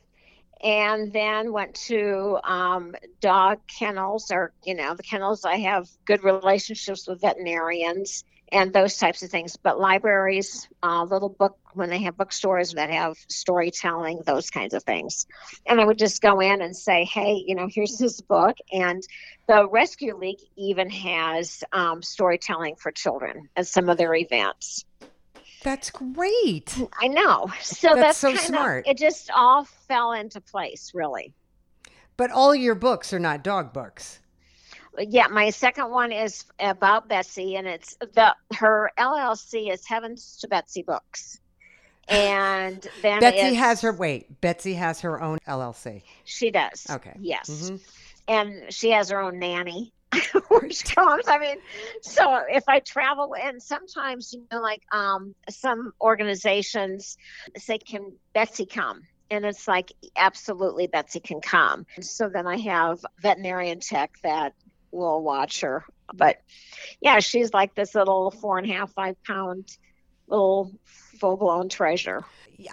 and then went to um, dog kennels or, you know, the kennels. I have good relationships with veterinarians and those types of things. But libraries, uh, little book, when they have bookstores that have storytelling, those kinds of things. And I would just go in and say, hey, you know, here's this book. And the Rescue League even has um, storytelling for children at some of their events. That's great. I know. So That's that's, so kind smart. It just all fell into place, really. But all your books are not dog books. Yeah, my second one is about Betsy, and it's the her LLC is Heavens to Betsy Books, and then Betsy has her wait. Betsy has her own LLC. She does. Okay. Yes, Mhm. and she has her own nanny. which comes i mean so if i travel and sometimes you know like um some organizations say can betsy come and it's like absolutely betsy can come so then i have veterinarian tech that will watch her but yeah she's like this little four and a half five pound little full-blown treasure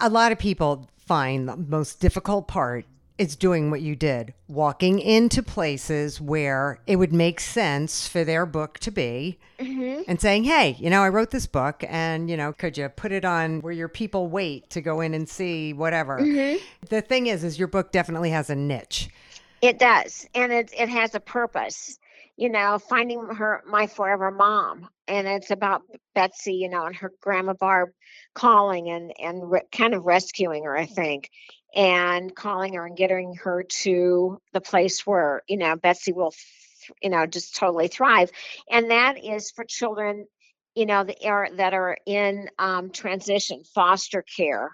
A lot of people find the most difficult part is doing what you did, walking into places where it would make sense for their book to be mm-hmm. and saying, "Hey, you know, I wrote this book and, you know, could you put it on where your people wait to go in and see whatever?" Mm-hmm. The thing is is your book definitely has a niche. It does, and it it has a purpose. You know, finding her my forever mom, and it's about Betsy. You know, and her grandma Barb calling and and re- kind of rescuing her. I think, and calling her and getting her to the place where you know Betsy will, th- you know, just totally thrive, and that is for children. You know, that are that are in um, transition, foster care.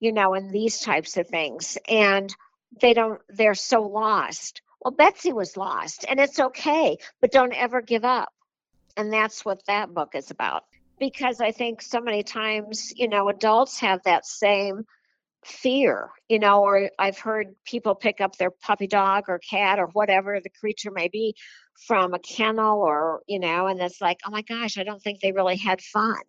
You know, and these types of things, and they don't they're so lost well betsy was lost and it's okay but don't ever give up. And that's what that book is about. Because i think so many times you know adults have that same fear you know or i've heard people pick up their puppy dog or cat or whatever the creature may be from a kennel or you know and it's like oh my gosh i don't think they really had fun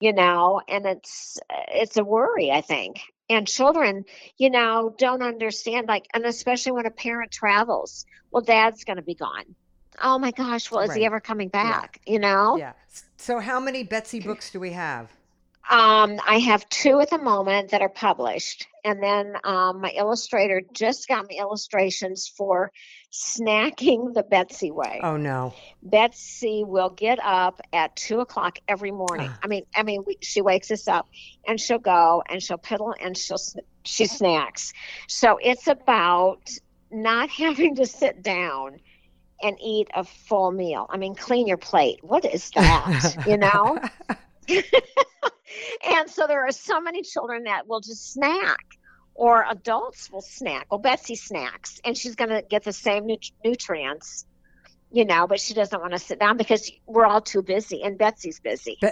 you know and it's it's a worry i think and children you know don't understand like and especially when a parent travels well dad's going to be gone. Oh my gosh well is he ever coming back you know? Yeah. So how many Betsy books do we have? Um, I have two at the moment that are published, and then um, my illustrator just got me illustrations for snacking the Betsy way. Oh no. Betsy will get up at two o'clock every morning. Ah. I mean, I mean, we, she wakes us up, and she'll go and she'll piddle and she'll she snacks. So it's about not having to sit down and eat a full meal. I mean, clean your plate. What is that? you know. and so there are so many children that will just snack or adults will snack well betsy snacks and she's going to get the same nut- nutrients you know but she doesn't want to sit down because we're all too busy and betsy's busy Be-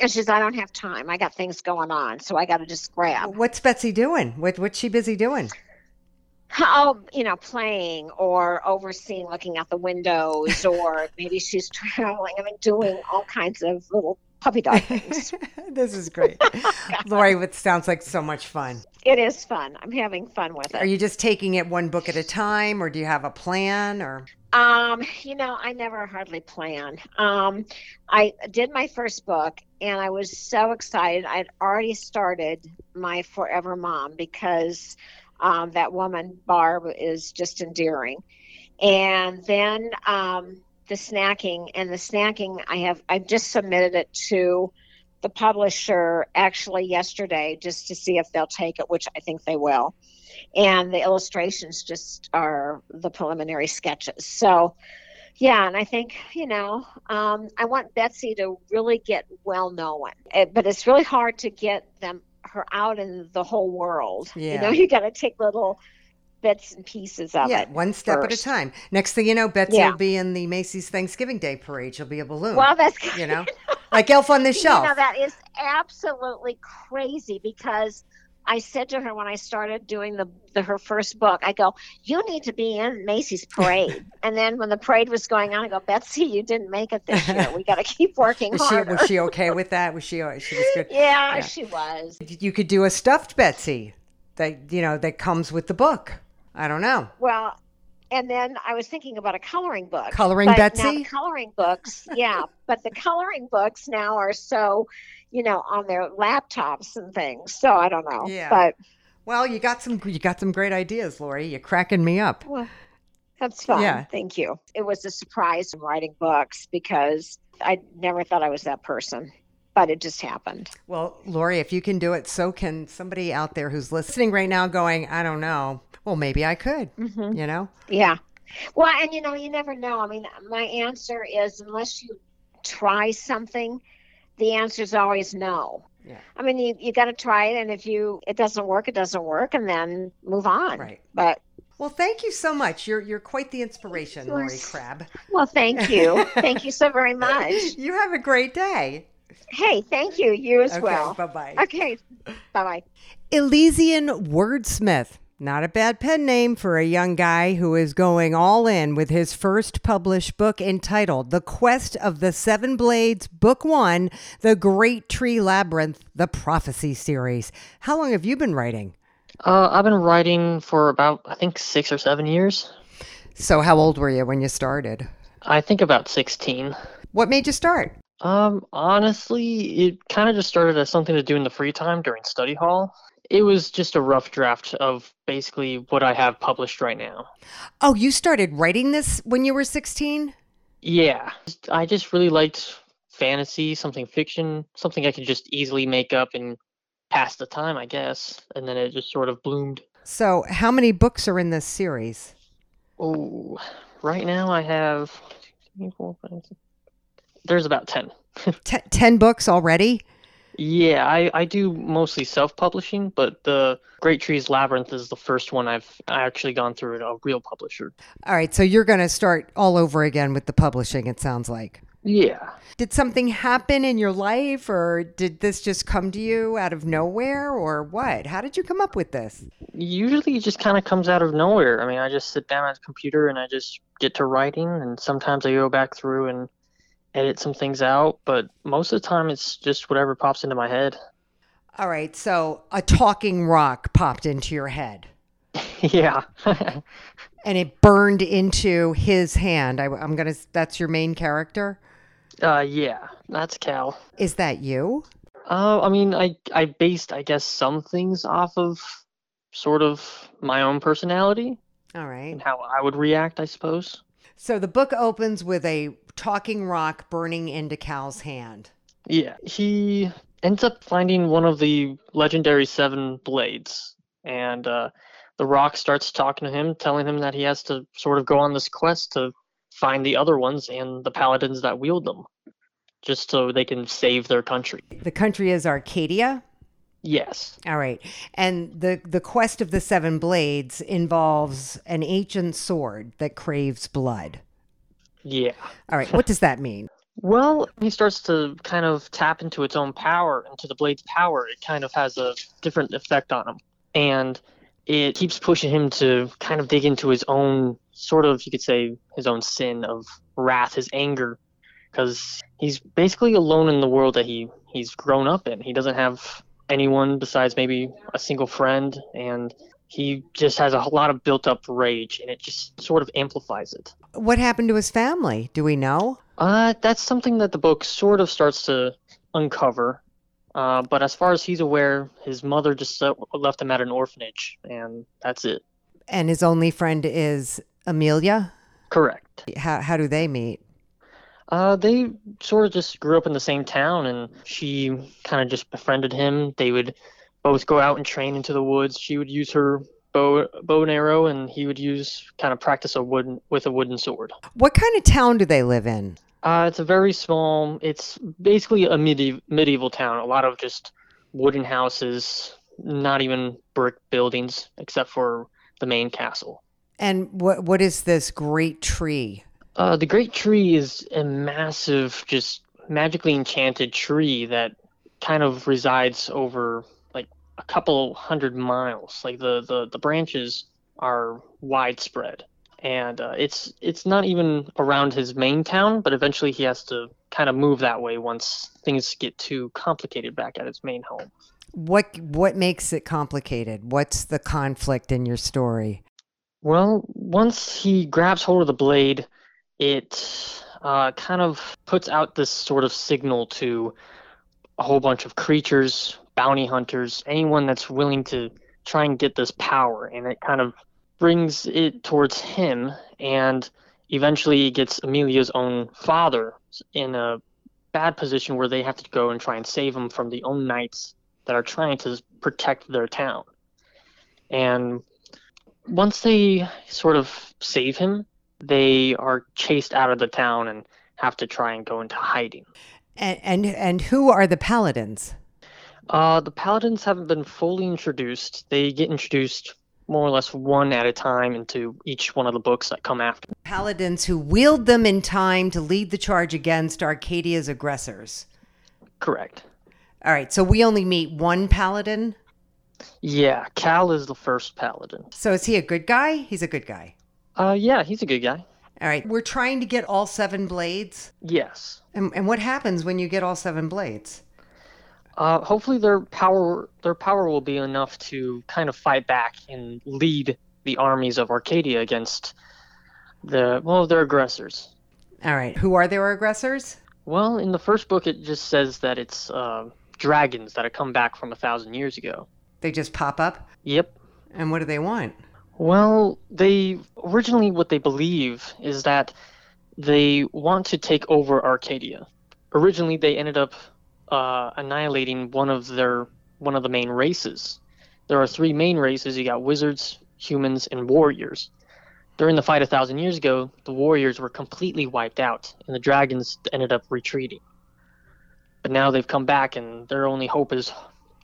and she's i don't have time i got things going on so i got to just grab What's Betsy doing? What what's she busy doing? oh you know playing or overseeing looking out the windows or maybe she's traveling i mean doing all kinds of little puppy dog things this is great. Lori, it sounds like so much fun. it is fun i'm having fun with it Are you just taking it one book at a time or do you have a plan or Um, you know, I never hardly plan. Um, I did my first book and I was so excited. I'd already started my Forever Mom because um, that woman, Barb, is just endearing. And then um, the snacking and the snacking, I have, i've just submitted it to the publisher actually yesterday just to see if they'll take it, which I think they will. And the illustrations just are the preliminary sketches. So, yeah, and I think, you know, um, I want Betsy to really get well known, Eh, but it's really hard to get them her out in the whole world. yeah. You know, you got to take little bits and pieces of yeah, it. one step at a time. Next thing you know, Betsy Yeah. will be in the Macy's Thanksgiving Day parade. She'll be a balloon. Well, that's you know, like Elf on the You Shelf. know, that is absolutely crazy because I said to her when I started doing the, the her first book, I go, "You need to be in Macy's parade." and then when the parade was going on, I go, "Betsy, you didn't make it this year. We got to keep working was she was she okay with that? Was she uh, she was good? yeah, Yeah. she was. You could do a stuffed Betsy that you know that comes with the book. I don't know. Well, and then I was thinking about a coloring book. Coloring Betsy? coloring books, yeah, but the coloring books now are so, you know, on their laptops and things. So I don't know. Yeah. But Well, you got some you got some great ideas, Lori. You're cracking me up. Well, that's fun. Yeah. Thank you. It was a surprise in writing books because I never thought I was that person, but it just happened. Well, Lori, if you can do it, so can somebody out there who's listening right now going, I don't know. Well, maybe I could, hmm you know? Yeah. Well, and you know, you never know. I mean, my answer is unless you try something, the answer is always no. Yeah. I mean, you, you got to try it, and if you it doesn't work, it doesn't work, and then move on. Right. But Well, thank you so much. You're you're quite the inspiration, Lori. Crabb. well, thank you, thank you so very much. You have a great day. Hey, thank you. You as Okay, well. bye-bye. Okay. Bye bye. Elysian Wordsmith. Not a bad pen name for a young guy who is going all in with his first published book entitled The Quest of the Seven Blades, Book One The Great Tree Labyrinth, the Prophecy Series. How long have you been writing? Uh, I've been writing for about, I think, six or seven years. So, how old were you when you started? I think about 16. What made you start? Um, honestly, it kind of just started as something to do in the free time during study hall. It was just a rough draft of basically what I have published right now. Oh, you started writing this when you were 16? Yeah, I just really liked fantasy, something fiction, something I could just easily make up and pass the time, I guess. And then it just sort of bloomed. So, how many books are in this series? Oh, right now I have. There's about 10. T- 10 books already? Yeah, I, I do mostly self-publishing, but the Great Trees Labyrinth is the first one I've actually gone through a real publisher. All right, so you're going to start all over again with the publishing, it sounds like. Yeah. Did something happen in your life, or did this just come to you out of nowhere, or what? How did you come up with this? Usually it just kind of comes out of nowhere. I mean, I just sit down at the computer and I just get to writing, and sometimes I go back through and edit some things out, but most of the time it's just whatever pops into my head. All right, so a talking rock popped into your head yeah. and it burned into his hand. I, am going to, that's your main character? uh, yeah, that's Cal. Is that you? Uh, I mean, I I based, I guess, some things off of sort of my own personality All right. and how I would react, I suppose. So the book opens with a talking rock burning into Cal's hand. Yeah, he ends up finding one of the legendary seven blades, and uh, the rock starts talking to him, telling him that he has to sort of go on this quest to find the other ones and the paladins that wield them, just so they can save their country. The country is Arcadia. Yes. All right. And the the quest of the seven blades involves an ancient sword that craves blood. Yeah. All right. What does that mean? Well, he starts to kind of tap into its own power, into the blade's power. It kind of has a different effect on him. And it keeps pushing him to kind of dig into his own, sort of, you could say, his own sin of wrath, his anger. Because he's basically alone in the world that he, he's grown up in. He doesn't have anyone besides maybe a single friend. And he just has a lot of built up rage, and it just sort of amplifies it. What happened to his family? Do we know? Uh, that's something that the book sort of starts to uncover. Uh, but as far as he's aware, his mother just left him at an orphanage, and that's it. And his only friend is Amelia. Correct. How how do they meet? Uh, they sort of just grew up in the same town, and she kind of just befriended him. They would both go out and train into the woods. She would use her bow, bow and arrow, and he would use kind of practice a wooden with a wooden sword. What kind of town do they live in? Uh, it's a very small. It's basically a medieval medieval town. A lot of just wooden houses, not even brick buildings, except for the main castle. And what what is this great tree? Uh, the Great Tree is a massive, just magically enchanted tree that kind of resides over a couple hundred miles. Like the the, the branches are widespread, and uh, it's it's not even around his main town, but eventually he has to kind of move that way once things get too complicated back at his main home. What what makes it complicated? What's the conflict in your story? Well, once he grabs hold of the blade, it uh, kind of puts out this sort of signal to a whole bunch of creatures, bounty hunters, anyone that's willing to try and get this power. And it kind of brings it towards him, and eventually he gets Amelia's own father in a bad position where they have to go and try and save him from the own knights that are trying to protect their town. And once they sort of save him, they are chased out of the town and have to try and go into hiding. And and, and who are the paladins? Uh, the paladins haven't been fully introduced. They get introduced more or less one at a time into each one of the books that come after. Paladins who wield them in time to lead the charge against Arcadia's aggressors. Correct. All right, so we only meet one paladin. Yeah, Cal is the first paladin. So is he a good guy? He's a good guy. Uh, yeah, he's a good guy. All right, we're trying to get all seven blades. Yes. And, and what happens when you get all seven blades? Uh, hopefully their power their power will be enough to kind of fight back and lead the armies of Arcadia against the well their aggressors. All right, who are their aggressors? Well, in the first book, it just says that it's uh, dragons that have come back from a thousand years ago. They just pop up? Yep. And what do they want? Well, they originally what they believe is that they want to take over Arcadia. Originally, they ended up uh, annihilating one of their one of the main races. There are three main races. You got wizards, humans, and warriors. During the fight a thousand years ago, the warriors were completely wiped out, and the dragons ended up retreating. But now they've come back, and their only hope is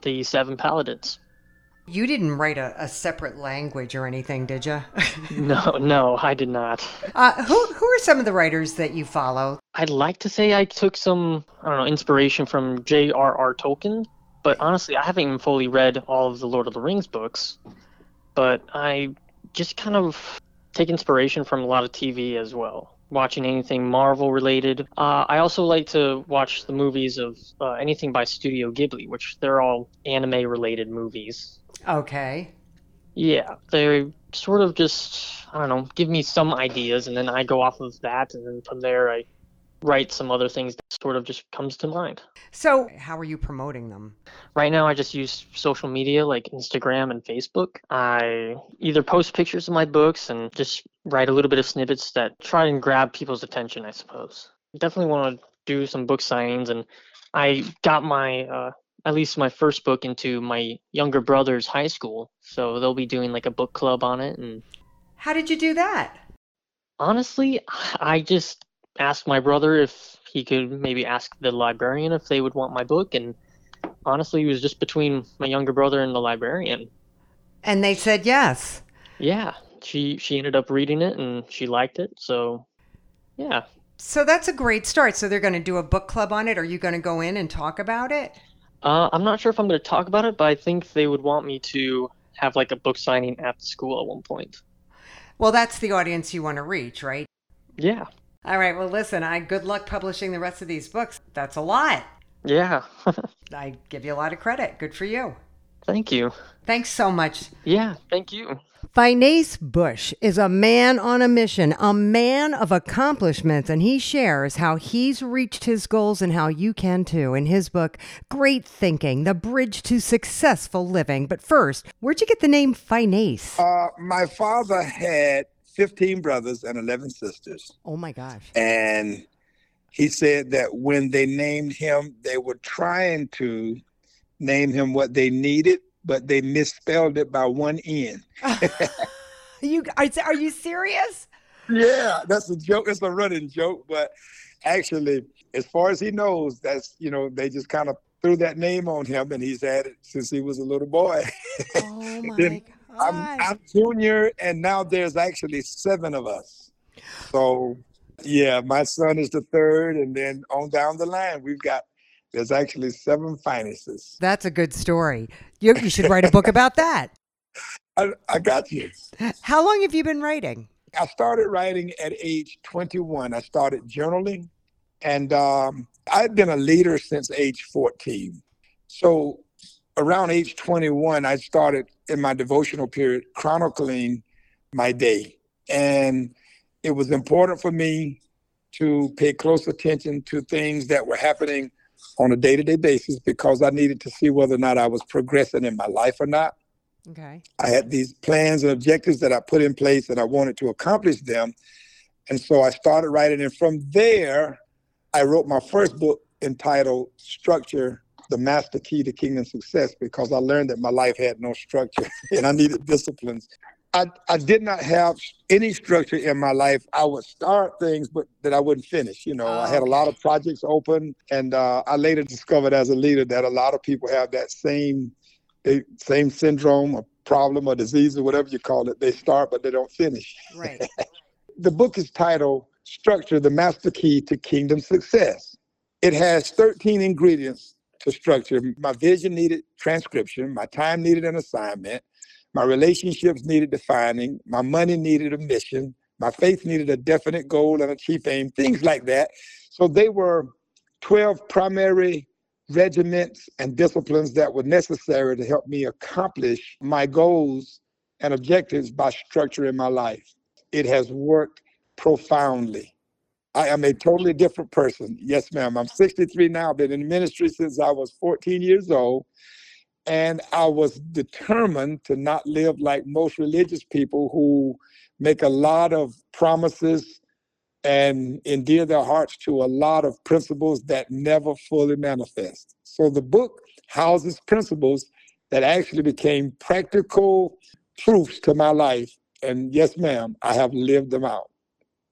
the seven paladins. You didn't write a, a separate language or anything, did you? no, no, I did not. Uh, who who are some of the writers that you follow? I'd like to say I took some, I don't know, inspiration from J.R.R. Tolkien, but honestly, I haven't even fully read all of the Lord of the Rings books. But I just kind of take inspiration from a lot of TV as well. Watching anything Marvel related. Uh, I also like to watch the movies of uh, anything by Studio Ghibli, which they're all anime related movies. Okay. Yeah, they sort of just, I don't know, give me some ideas, and then I go off of that, and then from there I write some other things that sort of just comes to mind. So, how are you promoting them? Right now, I just use social media like Instagram and Facebook. I either post pictures of my books and just write a little bit of snippets that try and grab people's attention, I suppose. Definitely want to do some book signings, and I got my uh, at least my first book into my younger brother's high school, so they'll be doing like a book club on it. And how did you do that? Honestly, I just asked my brother if he could maybe ask the librarian if they would want my book, and honestly, it was just between my younger brother and the librarian. And they said yes. Yeah, she she ended up reading it and she liked it, so yeah. So that's a great start. So they're going to do a book club on it. Are you going to go in and talk about it? Uh, I'm not sure if I'm going to talk about it, but I think they would want me to have like a book signing at the school at one point. Well, that's the audience you want to reach, right? Yeah. All right. Well, listen, I good luck publishing the rest of these books. That's a lot. Yeah. I give you a lot of credit. Good for you. Thank you. Thanks so much. Yeah, thank you. Phineas Bush is a man on a mission, a man of accomplishments, and he shares how he's reached his goals and how you can too in his book, Great Thinking The Bridge to Successful Living. But first, where'd you get the name Phineas? Uh, my father had 15 brothers and 11 sisters. Oh my gosh. And he said that when they named him, they were trying to name him what they needed, but they misspelled it by one N. you are, are you serious? Yeah, that's a joke. It's a running joke, but actually, as far as he knows, that's you know they just kind of threw that name on him, and he's had it since he was a little boy. Oh my god! I'm, I'm junior, and now there's actually seven of us. So, yeah, my son is the third, and then on down the line, we've got there's actually seven Phineases. That's a good story. You, you should write a book about that. I, I got you. How long have you been writing? I started writing at age 21. I started journaling, and um, I've been a leader since age 14. So around age 21, I started in my devotional period chronicling my day. And it was important for me to pay close attention to things that were happening on a day to day basis because I needed to see whether or not I was progressing in my life or not. Okay. I had these plans and objectives that I put in place and I wanted to accomplish them. And so I started writing. And from there, I wrote my first book entitled Structure The Master Key to Kingdom Success because I learned that my life had no structure and I needed disciplines. I, I did not have any structure in my life. I would start things, but that I wouldn't finish. You know, I had a lot of projects open, and uh, I later discovered as a leader that a lot of people have that same same syndrome, a problem, or disease, or whatever you call it. They start, but they don't finish. Right. the book is titled Structure the Master Key to Kingdom Success. It has 13 ingredients to structure. My vision needed transcription, my time needed an assignment, my relationships needed defining, my money needed a mission, my faith needed a definite goal and a chief aim, things like that. So they were 12 primary regiments and disciplines that were necessary to help me accomplish my goals and objectives by structuring my life. It has worked profoundly. I am a totally different person. Yes, ma'am. I'm 63 now. I've been in ministry since I was 14 years old. And I was determined to not live like most religious people who make a lot of promises and endear their hearts to a lot of principles that never fully manifest. So the book houses principles that actually became practical proofs to my life. And yes, ma'am, I have lived them out.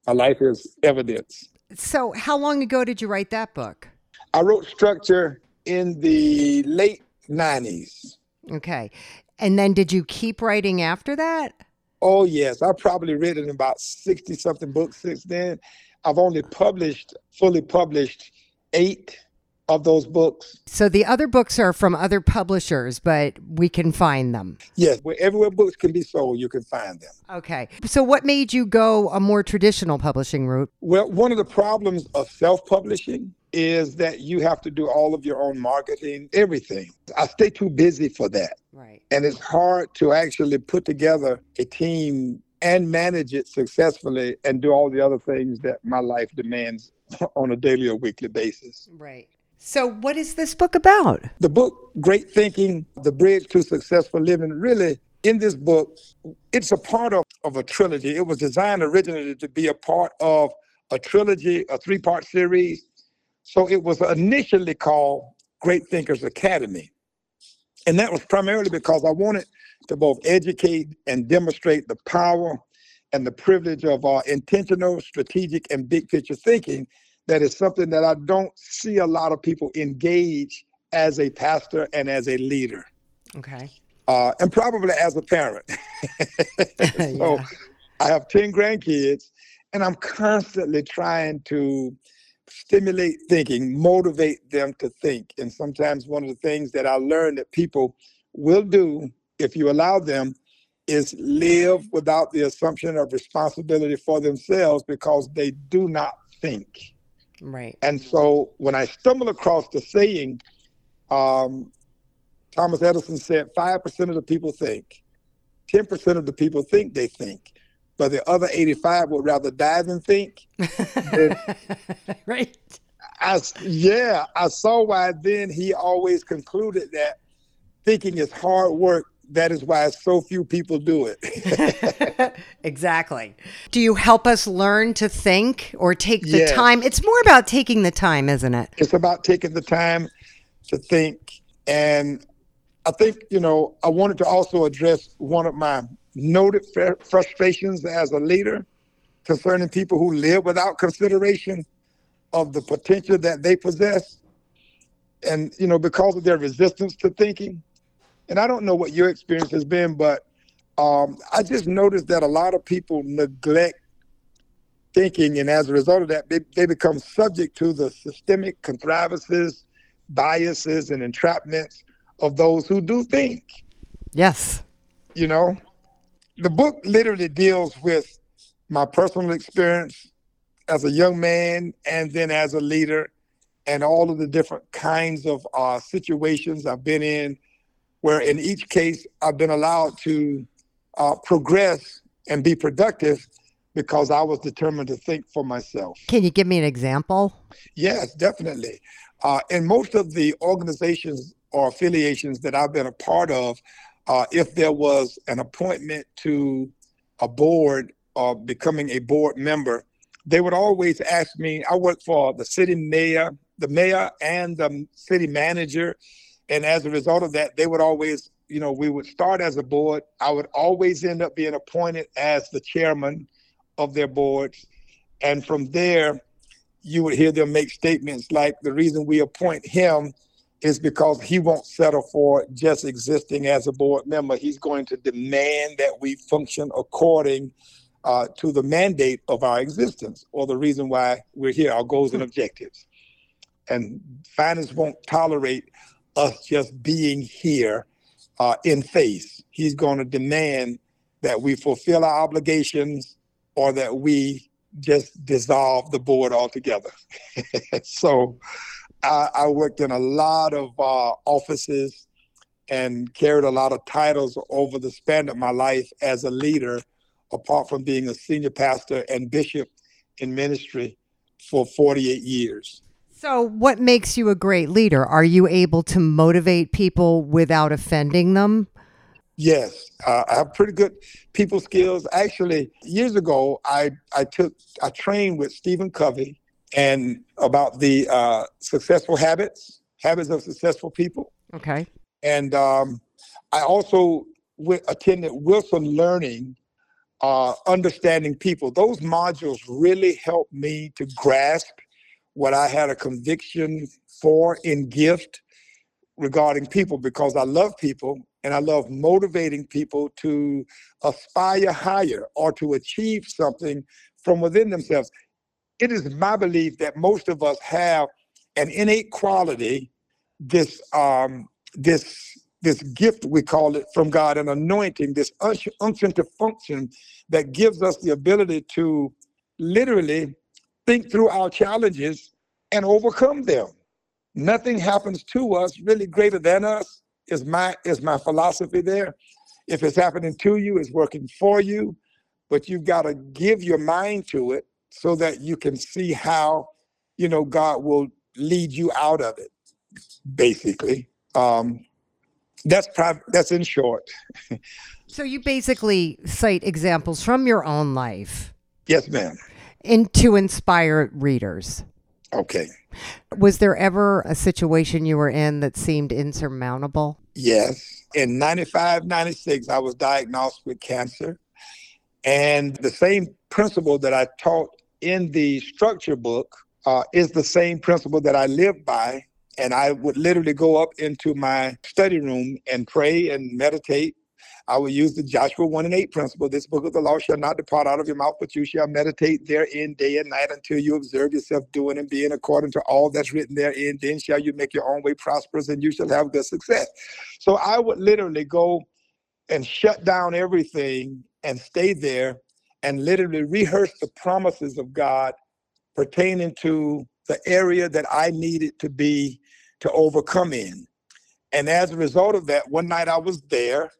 My life is evidence. So, how long ago did you write that book? I wrote structure in the late 90s. Okay. And then did you keep writing after that? Oh, yes. I've probably written about 60 something books since then. I've only published, fully published eight of those books. So the other books are from other publishers, but we can find them. Yes, where everywhere books can be sold, you can find them. Okay. So what made you go a more traditional publishing route? Well, one of the problems of self publishing is that you have to do all of your own marketing, everything. I stay too busy for that. Right. And it's hard to actually put together a team and manage it successfully and do all the other things that my life demands on a daily or weekly basis. Right. So, what is this book about? The book, Great Thinking The Bridge to Successful Living, really, in this book, it's a part of, of a trilogy. It was designed originally to be a part of a trilogy, a three part series. So, it was initially called Great Thinkers Academy. And that was primarily because I wanted to both educate and demonstrate the power and the privilege of our intentional, strategic, and big picture thinking that is something that I don't see a lot of people engage as a pastor and as a leader. Okay. Uh, and probably as a parent. so Yeah. I have 10 grandkids, and I'm constantly trying to stimulate thinking, motivate them to think. And sometimes one of the things that I learned that people will do if you allow them is live without the assumption of responsibility for themselves because they do not think. Right. And so when I stumble across the saying, um, Thomas Edison said 5% of the people think, 10% of the people think they think, but the other 85 would rather die than think. right. I, yeah, I saw why then he always concluded that thinking is hard work that is why so few people do it. exactly. Do you help us learn to think or take the Yes. time? It's more about taking the time, isn't it? it's about taking the time to think. And I think, you know, I wanted to also address one of my noted fr- frustrations as a leader concerning people who live without consideration of the potential that they possess. And, you know, because of their resistance to thinking. And I don't know what your experience has been, but um, I just noticed that a lot of people neglect thinking, and as a result of that, they, they become subject to the systemic contrivances, biases, and entrapments of those who do think. Yes. You know, the book literally deals with my personal experience as a young man and then as a leader, and all of the different kinds of uh, situations I've been in, where in each case I've been allowed to uh, progress and be productive because I was determined to think for myself. Can you give me an example? Yes, definitely. Uh, in most of the organizations or affiliations that I've been a part of, uh, if there was an appointment to a board or becoming a board member, they would always ask me. I work for the city mayor, the mayor, and the city manager, and as a result of that, they would always, you know, we would start as a board. I would always end up being appointed as the chairman of their boards, and from there, you would hear them make statements like the reason we appoint him is because he won't settle for just existing as a board member. He's going to demand that we function according uh, to the mandate of our existence or the reason why we're here, our goals and objectives. And finance won't tolerate us just being here uh, in faith. He's going to demand that we fulfill our obligations or that we just dissolve the board altogether. so I, I worked in a lot of uh, offices and carried a lot of titles over the span of my life as a leader, apart from being a senior pastor and bishop in ministry for 48 years. So, what makes you a great leader? Are you able to motivate people without offending them? Yes, uh, I have pretty good people skills. Actually, years ago, I I took I trained with Stephen Covey and about the uh, successful habits, habits of successful people, Okay. and um, I also w- attended Wilson Learning, uh, understanding people. Those modules really helped me to grasp what I had a conviction for in gift regarding people because I love people and I love motivating people to aspire higher or to achieve something from within themselves. It is my belief that most of us have an innate quality, this um, this this gift we call it from God, an anointing, this unction to function that gives us the ability to literally think through our challenges and overcome them. Nothing happens to us really greater than us is my is my philosophy there. If it's happening to you, it's working for you, but you've got to give your mind to it so that you can see how you know God will lead you out of it. Basically, um, that's that's in short. So, you basically cite examples from your own life Yes, ma'am. In, to inspire readers. Okay. Was there ever a situation you were in that seemed insurmountable? Yes. In 95, 96, I was diagnosed with cancer. And the same principle that I taught in the structure book uh, is the same principle that I live by. And I would literally go up into my study room and pray and meditate. I would use the Joshua 1 and 8 principle. This book of the law shall not depart out of your mouth, but you shall meditate therein day and night until you observe yourself doing and being according to all that's written therein. Then shall you make your own way prosperous and you shall have good success. So I would literally go and shut down everything and stay there and literally rehearse the promises of God pertaining to the area that I needed to be to overcome in. And as a result of that, one night I was there.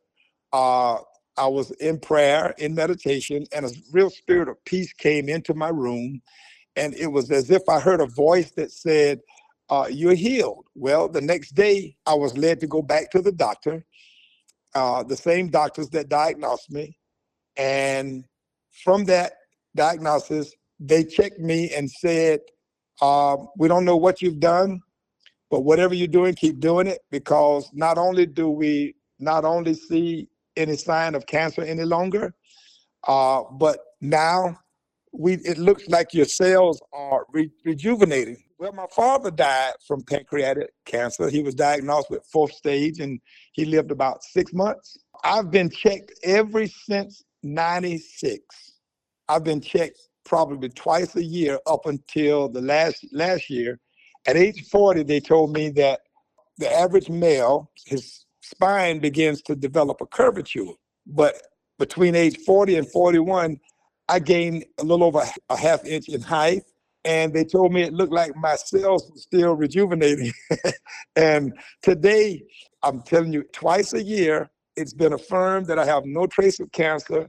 Uh, I was in prayer, in meditation, and a real spirit of peace came into my room. And it was as if I heard a voice that said, uh, You're healed. Well, the next day I was led to go back to the doctor. uh, the same doctors that diagnosed me. And from that diagnosis, they checked me and said, uh, We don't know what you've done, but whatever you're doing, keep doing it because not only do we not only see any sign of cancer any longer, uh, but now we it looks like your cells are re- rejuvenating. Well, my father died from pancreatic cancer. He was diagnosed with fourth stage and he lived about six months. I've been checked ever since 96. I've been checked probably twice a year up until the last last year. At age 40, they told me that the average male, his spine begins to develop a curvature. But between age 40 and 41, I gained a little over a half inch in height. And they told me it looked like my cells were still rejuvenating. and today, I'm telling you, twice a year, it's been affirmed that I have no trace of cancer.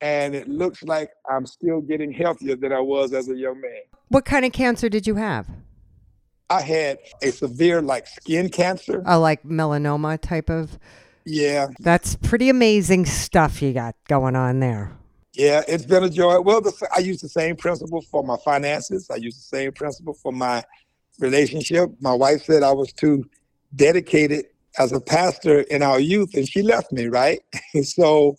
And it looks like I'm still getting healthier than I was as a young man. What kind of cancer did you have? I had a severe, like, skin cancer. Oh, like melanoma type of? Yeah. That's pretty amazing stuff you got going on there. Yeah, it's been a joy. Well, the, I use the same principle for my finances. I use the same principle for my relationship. My wife said I was too dedicated as a pastor in our youth, and she left me, right? so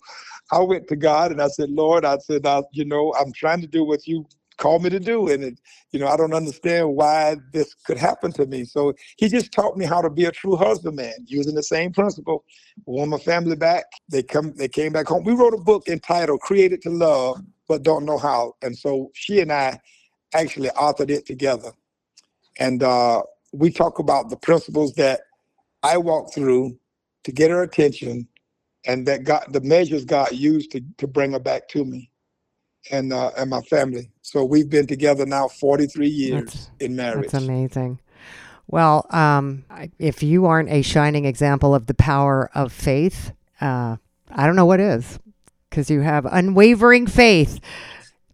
I went to God and I said, Lord, I said, I, you know, I'm trying to do what you called me to do. And, it, you know, I don't understand why this could happen to me. So he just taught me how to be a true husbandman using the same principle. Won my family back. They come, they came back home. We wrote a book entitled Created to Love, but Don't Know How. And so she and I actually authored it together. And uh, we talk about the principles that I walked through to get her attention and that God, the measures God used to, to bring her back to me and uh, and my family. So we've been together now 43 years That's- in marriage. That's amazing. Well, um, I- if you aren't a shining example of the power of faith, uh, I don't know what is, because you have unwavering faith.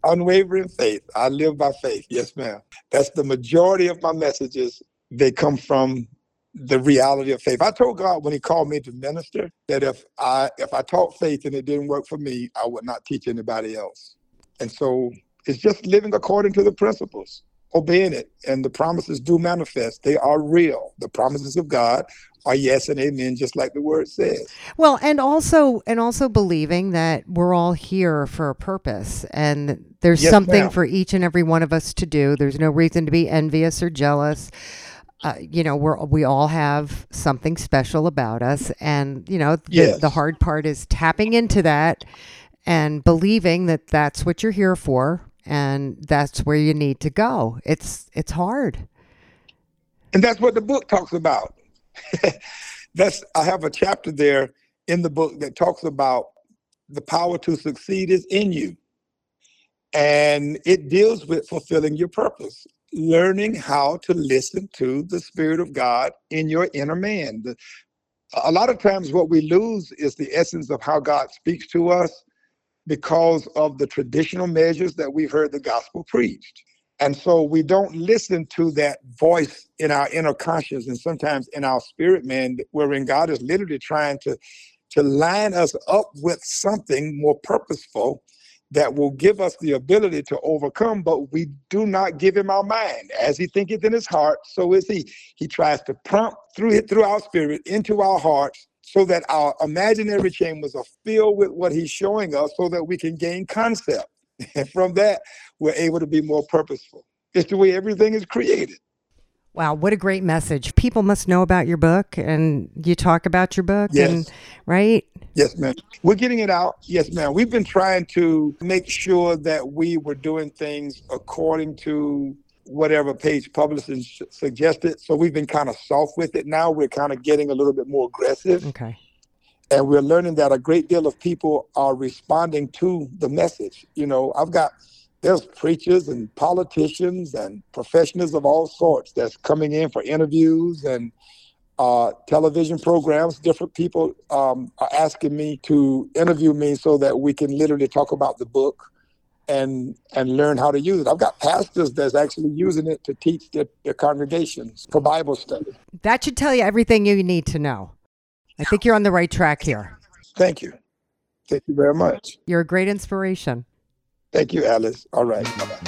Unwavering faith. I live by faith. Yes, ma'am. That's the majority of my messages. They come from the reality of faith. I told God when He called me to minister that if I if I taught faith and it didn't work for me, I would not teach anybody else. And so it's just living according to the principles, obeying it, and the promises do manifest. They are real. The promises of God are yes and amen, just like the word says. Well, and also and also believing that we're all here for a purpose and there's Yes, something ma'am. for each and every one of us to do. There's no reason to be envious or jealous. Uh, you know, we're we all have something special about us, and you know, the, Yes. the hard part is tapping into that and believing that that's what you're here for, and that's where you need to go. It's it's hard. And that's what the book talks about. that's I have a chapter there in the book that talks about the power to succeed is in you. And it deals with fulfilling your purpose, learning how to listen to the Spirit of God in your inner man. The- a lot of times, what we lose is the essence of how God speaks to us because of the traditional measures that we've heard the gospel preached. And so we don't listen to that voice in our inner conscience and sometimes in our spirit man, wherein God is literally trying to, to line us up with something more purposeful that will give us the ability to overcome, but we do not give him our mind. As he thinketh in his heart, so is he. He tries to prompt through it through our spirit into our hearts so that our imaginary chambers are filled with what he's showing us so that we can gain concept. And from that, we're able to be more purposeful. It's the way everything is created. Wow, what a great message! People must know about your book, and you talk about your book, and Yes. right? Yes, ma'am. We're getting it out. Yes, ma'am. We've been trying to make sure that we were doing things according to whatever page publishing s- suggested. So we've been kind of soft with it now. We're kind of getting a little bit more aggressive. Okay. and we're learning that a great deal of people are responding to the message. You know, I've got there's preachers and politicians and professionals of all sorts that's coming in for interviews and uh, television programs. Different people um, are asking me to interview me so that we can literally talk about the book and and learn how to use it. I've got pastors that's actually using it to teach their, their congregations for Bible study. That should tell you everything you need to know. I think you're on the right track here. Thank you. Thank you very much. You're a great inspiration. Thank you, Alice. All right. Bye-bye.